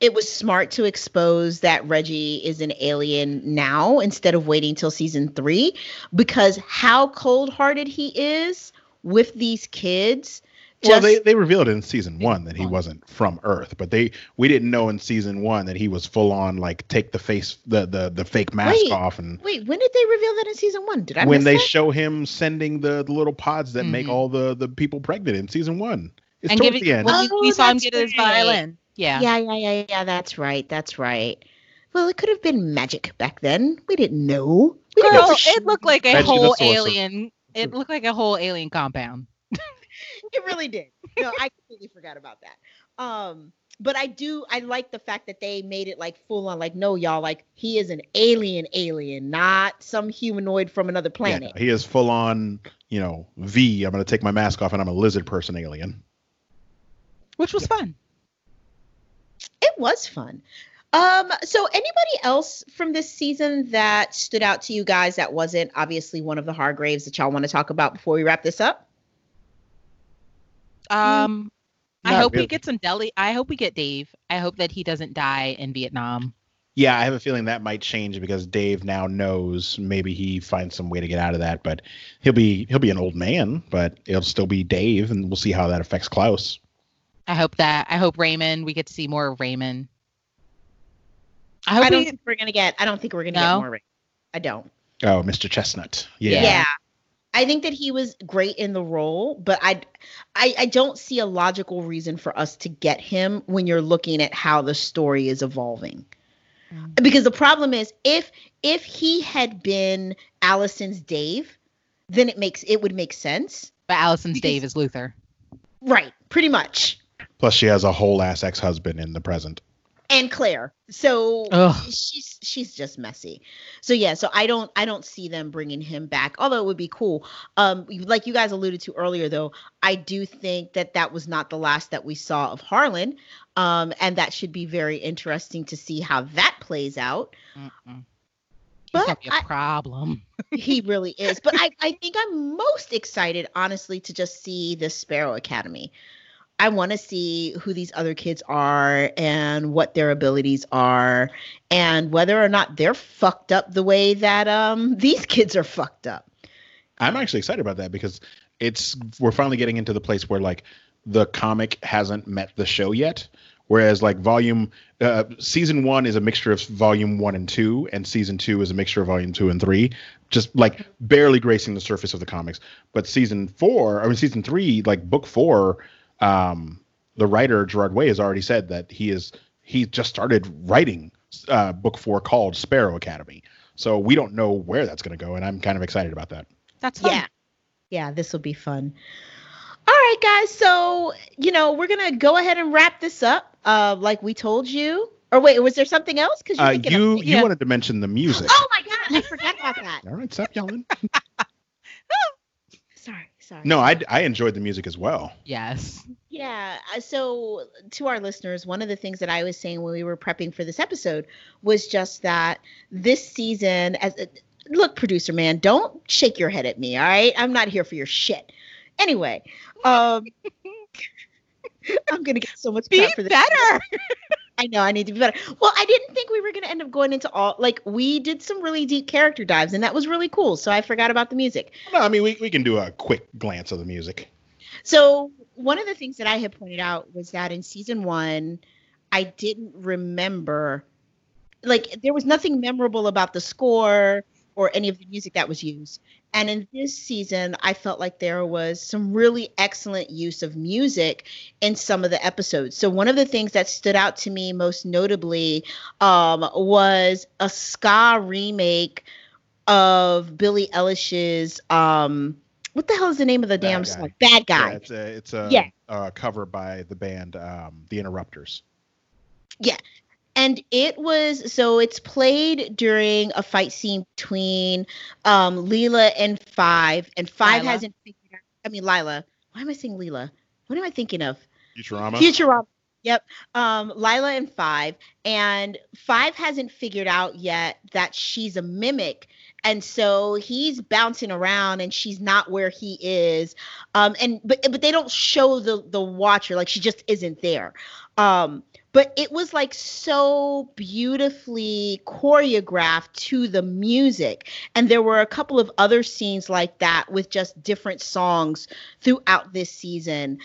it was smart to expose that Reggie is an alien now instead of waiting till season three because how cold hearted he is with these kids. Well, they, they revealed in season one that he One. wasn't from Earth, but they we didn't know in season one that he was full on like take the face the the the fake mask Wait, off and wait, when did they reveal that in season one? Did I when miss they that? show him sending the, the little pods that make Mhm. all the the people pregnant in season one. It's and towards giving the end. when we, we Oh, saw him that's get his right. violin. Yeah. Yeah, yeah, yeah, yeah. That's right. That's right. Well, it could have been magic back then. We didn't know. We didn't know Girl, it looked like a Reggie the whole alien. It looked like a whole alien compound. <laughs> <laughs> It really did. No, I completely forgot about that. Um, but I do. I like the fact that they made it like full on. Like, no, y'all. Like, he is an alien, alien, not some humanoid from another Yeah, planet. he is full on, you know, V. I'm gonna take my mask off and I'm a lizard person alien. Which was fun. It was fun. Um, so anybody else from this season that stood out to you guys that wasn't obviously one of the Hargreeves that y'all want to talk about before we wrap this up? Um I hope really. we get some deli I hope we get Dave. I hope that he doesn't die in Vietnam. Yeah, I have a feeling that might change because Dave now knows maybe he finds some way to get out of that, but he'll be he'll be an old man, but it'll still be Dave, and we'll see how that affects Klaus. I hope that I hope Raymond we get to see more of Raymond. I I, hope don't we think we're gonna get. I don't think we're gonna No? get more. Rick. I don't. Oh, Mr. Chestnut. Yeah. Yeah. I think that he was great in the role, but I, I, I don't see a logical reason for us to get him when you're looking at how the story is evolving. Mm. Because the problem is, if if he had been Allison's Dave, then it makes it would make sense, but Allison's Because- Dave is Luther. right? Pretty much. Plus, she has a whole ass ex husband in the present. And Claire. So Ugh. she's she's just messy. So yeah, so I don't I don't see them bringing him back. Although it would be cool. Um, like you guys alluded to earlier, though, I do think that that was not the last that we saw of Harlan. Um, and that should be very interesting to see how that plays out. Mm-mm. He's But gonna be a I- problem. <laughs> he really is. But I, I think I'm most excited, honestly, to just see the Sparrow Academy. I want to see who these other kids are and what their abilities are and whether or not they're fucked up the way that um <laughs> these kids are fucked up. I'm actually excited about that because it's we're finally getting into the place where like the comic hasn't met the show yet. Whereas like volume uh, season one is a mixture of volume one and two, and season two is a mixture of volume two and three, just like barely gracing the surface of the comics. But season four, I mean season three, like book four, um, the writer Gerard Way has already said that he is he just started writing uh, book four called Sparrow Academy. So we don't know where that's going to go, and I'm kind of excited about that. That's fun. Yeah. Yeah, this will be fun. All right, guys. So, you know, we're going to go ahead and wrap this up uh like we told you. Or wait, was there something else cuz Uh, you you yeah. wanted to mention the music. Oh my god, I forgot about that. <laughs> All right, stop yelling. <laughs> Sorry, sorry. No, I I enjoyed the music as well. Yes. Yeah. uh, So, to our listeners, one of the things that I was saying when we were prepping for this episode was just that this season, as uh, look, producer man, don't shake your head at me. All right, I'm not here for your shit. Anyway, um, <laughs> <laughs> I'm gonna get so much Be crap for this. better. <laughs> I know I need to be better. Well, I didn't think we were gonna end up going into all like we did some really deep character dives, and that was really cool. So I forgot about the music. No, I mean we, we can do a quick glance of the music. So one of the things that I had pointed out was that in season one, I didn't remember, like there was nothing memorable about the score or any of the music that was used. And in this season, I felt like there was some really excellent use of music in some of the episodes. So one of the things that stood out to me most notably um, was a ska remake of Billie Eilish's um, what the hell is the name of the Bad damn Guy. song? Bad Guy. Yeah, it's a it's a, Yeah. a cover by the band um, The Interrupters. And it was so it's played during a fight scene between um Leela and Five, and Five Lila. hasn't figured out. I mean Lila. Why am I saying Leela? What am I thinking of? Futurama. Futurama. Yep. Um, Lila and Five, and Five hasn't figured out yet that she's a mimic, and so he's bouncing around, and she's not where he is. Um, and but but they don't show the the watcher like she just isn't there. Um, but it was like so beautifully choreographed to the music, and there were a couple of other scenes like that with just different songs throughout this season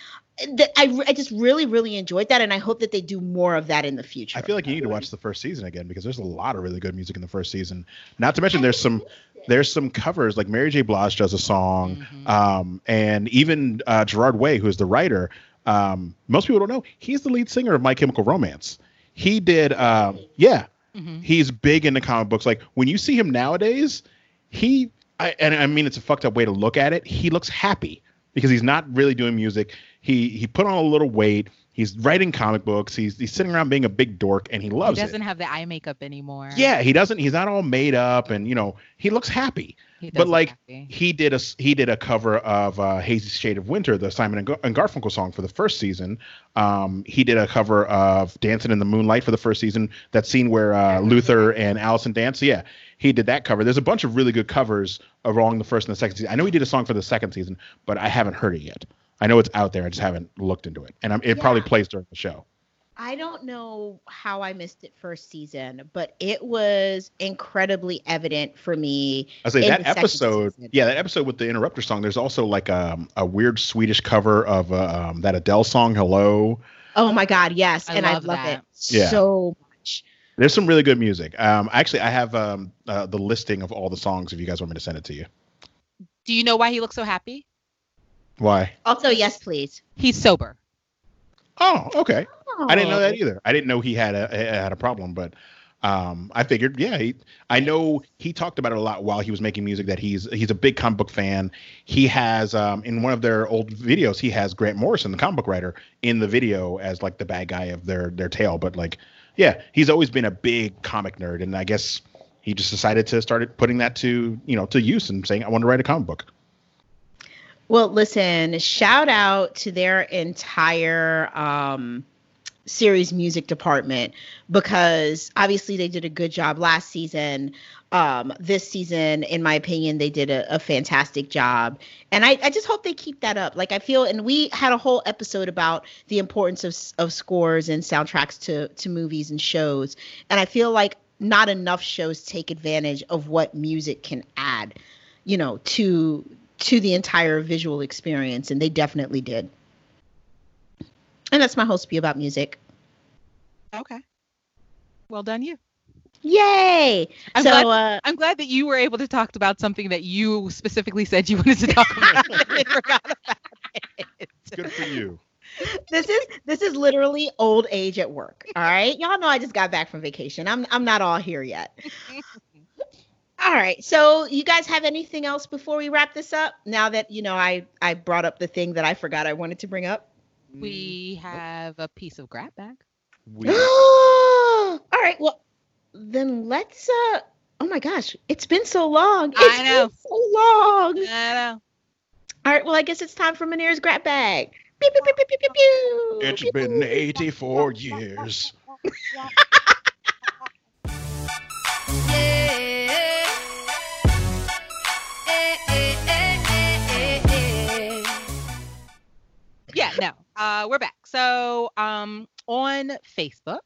that I, I just really really enjoyed that and i hope that they do more of that in the future I feel like you need to watch the first season again because there's a lot of really good music in the first season. Not to mention there's some there's some covers like Mary J. Blige does a song, Mhm. um, and even uh, Gerard Way, who's the writer. Um, most people don't know he's the lead singer of My Chemical Romance. He did, um, yeah, Mhm. he's big into comic books. Like when you see him nowadays, he I, and I mean it's a fucked up way to look at it. He looks happy because he's not really doing music. He he put on a little weight. He's writing comic books. He's he's sitting around being a big dork, and he He loves doesn't it. have the eye makeup anymore. Yeah, he doesn't. He's not all made up, and you know he looks happy. But like happy. he did a he did a cover of uh, "Hazy Shade of Winter," the Simon and, Gar- and Garfunkel song for the first season. Um, he did a cover of "Dancing in the Moonlight" for the first season. That scene where uh, Luther and Allison dance. Yeah, he did that cover. There's a bunch of really good covers along the first and the second season. I know he did a song for the second season, but I haven't heard it yet. I know it's out there. I just haven't looked into it, and I'm, it probably plays during the show. I don't know how i missed it first season but it was incredibly evident for me I say in that the episode, yeah, that episode with the interrupter song. There's also like um, a weird Swedish cover of uh, um, that Adele song, "Hello." oh my god yes I and love i love that. it Yeah. so much There's some really good music. Um, actually, I have um, uh, the listing of all the songs. If you guys want me to send it to you, Do you know why he looks so happy? why? also yes please He's sober. Oh, okay. I didn't know that Oh. either. I didn't know he had a had a problem, but um, I figured, yeah, he, I know he talked about it a lot while he was making music. That he's he's a big comic book fan. He has um, in one of their old videos, he has Grant Morrison, the comic book writer, in the video as like the bad guy of their their tale. But like, yeah, he's always been a big comic nerd, and I guess he just decided to start putting that to you know to use and saying, I want to write a comic book. Well, listen, shout out to their entire um, series music department because obviously they did a good job last season. Um, this season, in my opinion, they did a, a fantastic job. And I, I just hope they keep that up. Like, I feel, and we had a whole episode about the importance of, of scores and soundtracks to, to movies and shows. And I feel like not enough shows take advantage of what music can add, you know, to to the entire visual experience, and they definitely did. And that's my whole spiel about music. Okay. Well done, you. Yay! I'm so, glad- uh, I'm glad that you were able to talk about something that you specifically said you wanted to talk about. I forgot about it. It's good for you. this is this is literally old age at work. All right, y'all know I just got back from vacation. I'm I'm not all here yet. <laughs> All right, so you guys have anything else before we wrap this up? Now that you know I I brought up the thing that I forgot I wanted to bring up. We have a piece of grab bag. We- <gasps> <gasps> all right, well then let's uh oh my gosh, it's been so long. I know. been so long. I know. All right, well I guess it's time for Manir's grab bag. Pew, pew, pew, pew, pew, pew, pew. It's Pew, been 84 years. <laughs> Yeah, no. Uh, we're back. So, um, on Facebook,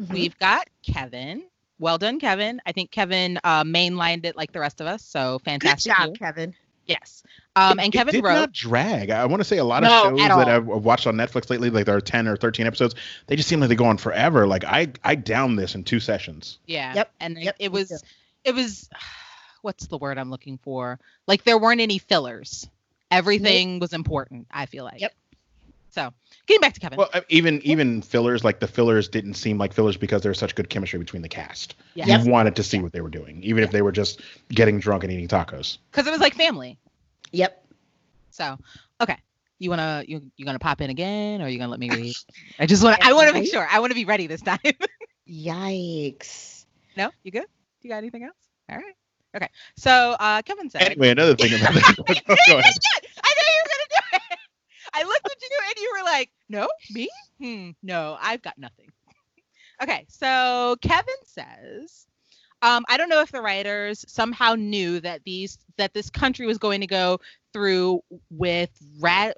Mhm. we've got Kevin. Well done, Kevin. I think Kevin uh, mainlined it like the rest of us. So Good fantastic. job, you. Kevin. Yes. Um, and It Kevin did wrote. not drag. I want to say a lot No, of shows that. I've watched on Netflix lately, like there are 10 or 13 episodes, they just seem like they go on forever. Like I, I downed this in two sessions. Yeah. Yep, And it- yep, it me was, too. it was, <sighs> what's the word I'm looking for? Like there weren't any fillers. Everything was important. I feel like. Yep. So getting back to Kevin. Well, even even fillers, like the fillers didn't seem like fillers because there's such good chemistry between the cast. yeah. You wanted to see what they were doing, even if they were just getting drunk and eating tacos. Because it was like family. Yep. So okay. You wanna you you gonna pop in again or you gonna let me read? I just wanna I wanna make sure. I wanna be ready this time. <laughs> Yikes. No, you good? You got anything else? All right. Okay. So uh, Kevin said. Anyway, another thing about this. <laughs> <laughs> Go ahead. I knew you were gonna do it. I looked at you and you were like, "No, me? Hmm, no, I've got nothing." <laughs> okay, so Kevin says, um, "I don't know if the writers somehow knew that these that this country was going to go through with ra-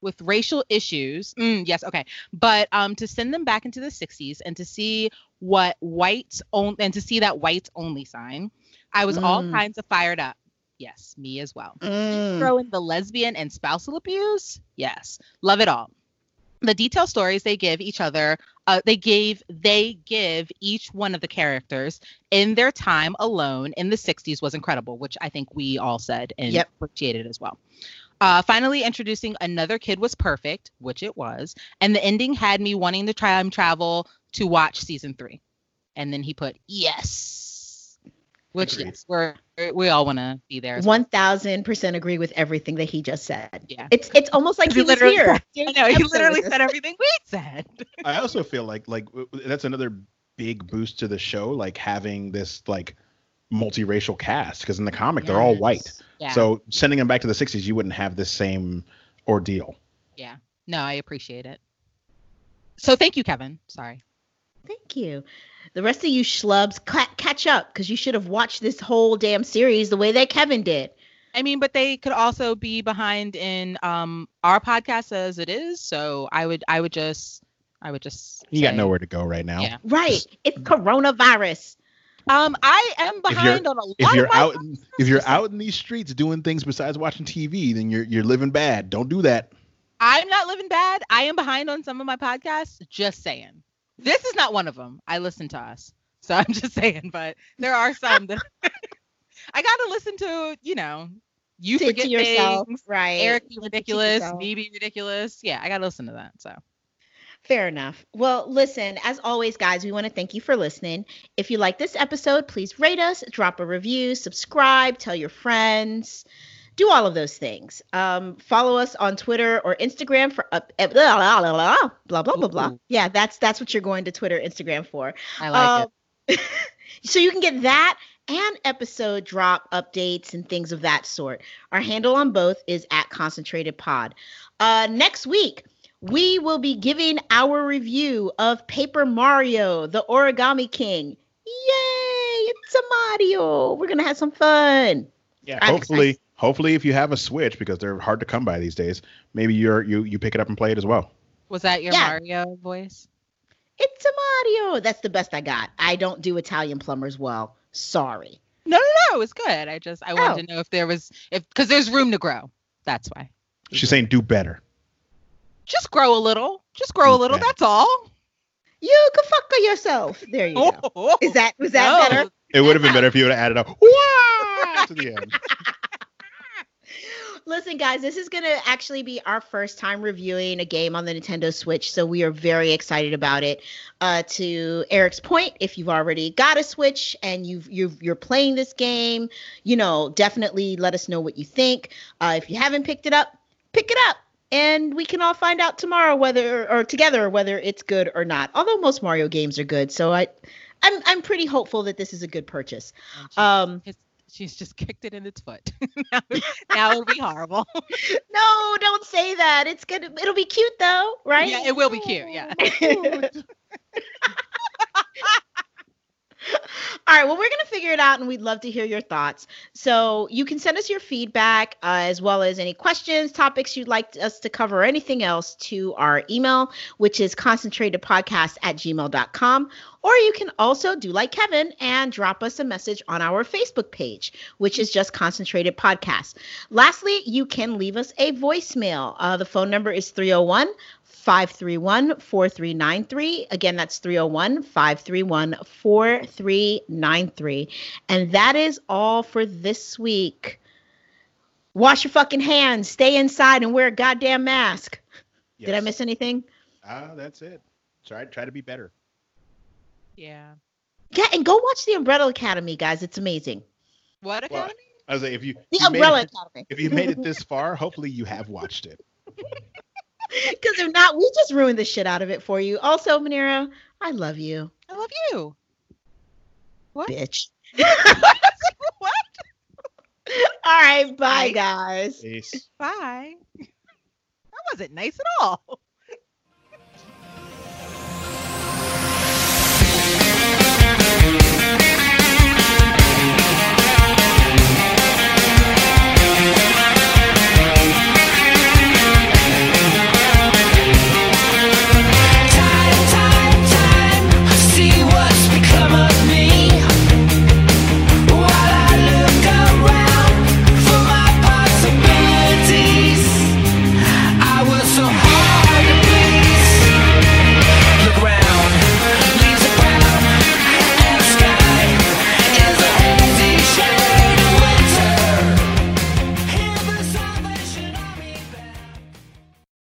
with racial issues. Mm, yes, okay, but um, to send them back into the '60s and to see what whites on and to see that whites only sign." I was all Mm. kinds of fired up. Yes, me as well. Mm. Throw in the lesbian and spousal abuse. Yes, love it all. The detailed stories they give each other, uh, they gave they give each one of the characters in their time alone in the 60s was incredible, which I think we all said and Yep. appreciated as well. Uh, finally, introducing another kid was perfect, which it was, and the ending had me wanting to time travel to watch season three. And then he put yes, which Agreed. yes, we're we all want to be there. One thousand percent agree with everything that he just said. Yeah. It's it's almost like He he was literally- here. I know he literally said everything we said. <laughs> I also feel like like w- w- that's another big boost to the show, like having this like multiracial cast because in the comic they're all white. Yeah. So sending them back to the '60s, you wouldn't have this same ordeal. yeah. No, I appreciate it. So thank you, Kevin. Sorry. Thank you. The rest of you schlubs, ca- catch up because you should have watched this whole damn series the way that Kevin did. I mean, but they could also be behind in um our podcast as it is. So I would I would just I would just You got nowhere to go right now. Yeah. Right. It's coronavirus. Um, I am behind on a lot If you're of my out, in, if you're out in these streets doing things besides watching TV, then you're you're living bad. Don't do that. I'm not living bad. I am behind on some of my podcasts. Just saying. This is not one of them. I listen to us. So <laughs> I'm just saying, but there are some that <laughs> I got to listen to, you know, you To- forget to yourself, things, right? Eric be ridiculous, me be ridiculous. Yeah, I got to listen to that. So Fair enough. Well, listen, as always, guys, we want to thank you for listening. If you like this episode, please rate us, drop a review, subscribe, tell your friends, do all of those things. Um, follow us on Twitter or Instagram for up eh, blah blah blah blah blah blah blah. blah. Yeah, that's that's what you're going to Twitter, Instagram for. I like it. Um, <laughs> so you can get that and episode drop updates and things of that sort. Our handle on both is at Concentrated Pod. Uh, next week, we will be giving our review of Paper Mario, the Origami King. Yay! It's a Mario. We're gonna have some fun. Yeah. I'm hopefully, hopefully, if you have a Switch, because they're hard to come by these days, maybe you're you you pick it up and play it as well. Was that your yeah. Mario voice? It's a Mario. That's the best I got. I don't do Italian plumbers well. Sorry. No, no, no. It was good. I just I wanted Oh. to know if there was if because there's room to grow. That's why. She's saying do better. Just grow a little. Just grow a little. Okay. That's all. You can fuck yourself. There you go. <laughs> Oh. Is that was that No. better? It would have been better if you would have added a <laughs> wow to the end. Listen, guys, this is going to actually be our first time reviewing a game on the Nintendo Switch, so we are very excited about it. Uh, to Eric's point, if you've already got a Switch and you've, you've you're playing this game, you know, definitely let us know what you think. Uh, if you haven't picked it up, pick it up, and we can all find out tomorrow whether or together whether it's good or not. Although most Mario games are good, so I, I'm I'm pretty hopeful that this is a good purchase. Um, it's- she's just <laughs> kicked it in its foot. <laughs> now, now it'll be <laughs> horrible. No, don't say that. It's gonna. It'll be cute though, right? Yeah, it will be cute. Yeah. <laughs> All right. Well, we're gonna figure it out, and we'd love to hear your thoughts. So you can send us your feedback uh, as well as any questions, topics you'd like us to cover, or anything else to our email, which is concentratedpodcast at gmail.com. Or you can also do like Kevin and drop us a message on our Facebook page, which is just Concentrated Podcast. Lastly, you can leave us a voicemail. Uh, the phone number is 301 531 4393. Again, that's 301 531 4393. And that is all for this week. Wash your fucking hands, stay inside, and wear a goddamn mask. Did I miss anything? Ah, that's it. Try try to be better. Yeah. Yeah, and go watch the Umbrella Academy, guys. It's amazing. What Well, academy? I was like, if you The you Umbrella it- Academy. if you made it this <laughs> far, hopefully you have watched it. <laughs> Because if not, we just ruined the shit out of it for you. Also, Manira, I love you. I love you. What? Bitch. <laughs> what? <laughs> All right, bye, Bye. guys. Peace. Bye. That wasn't nice at all.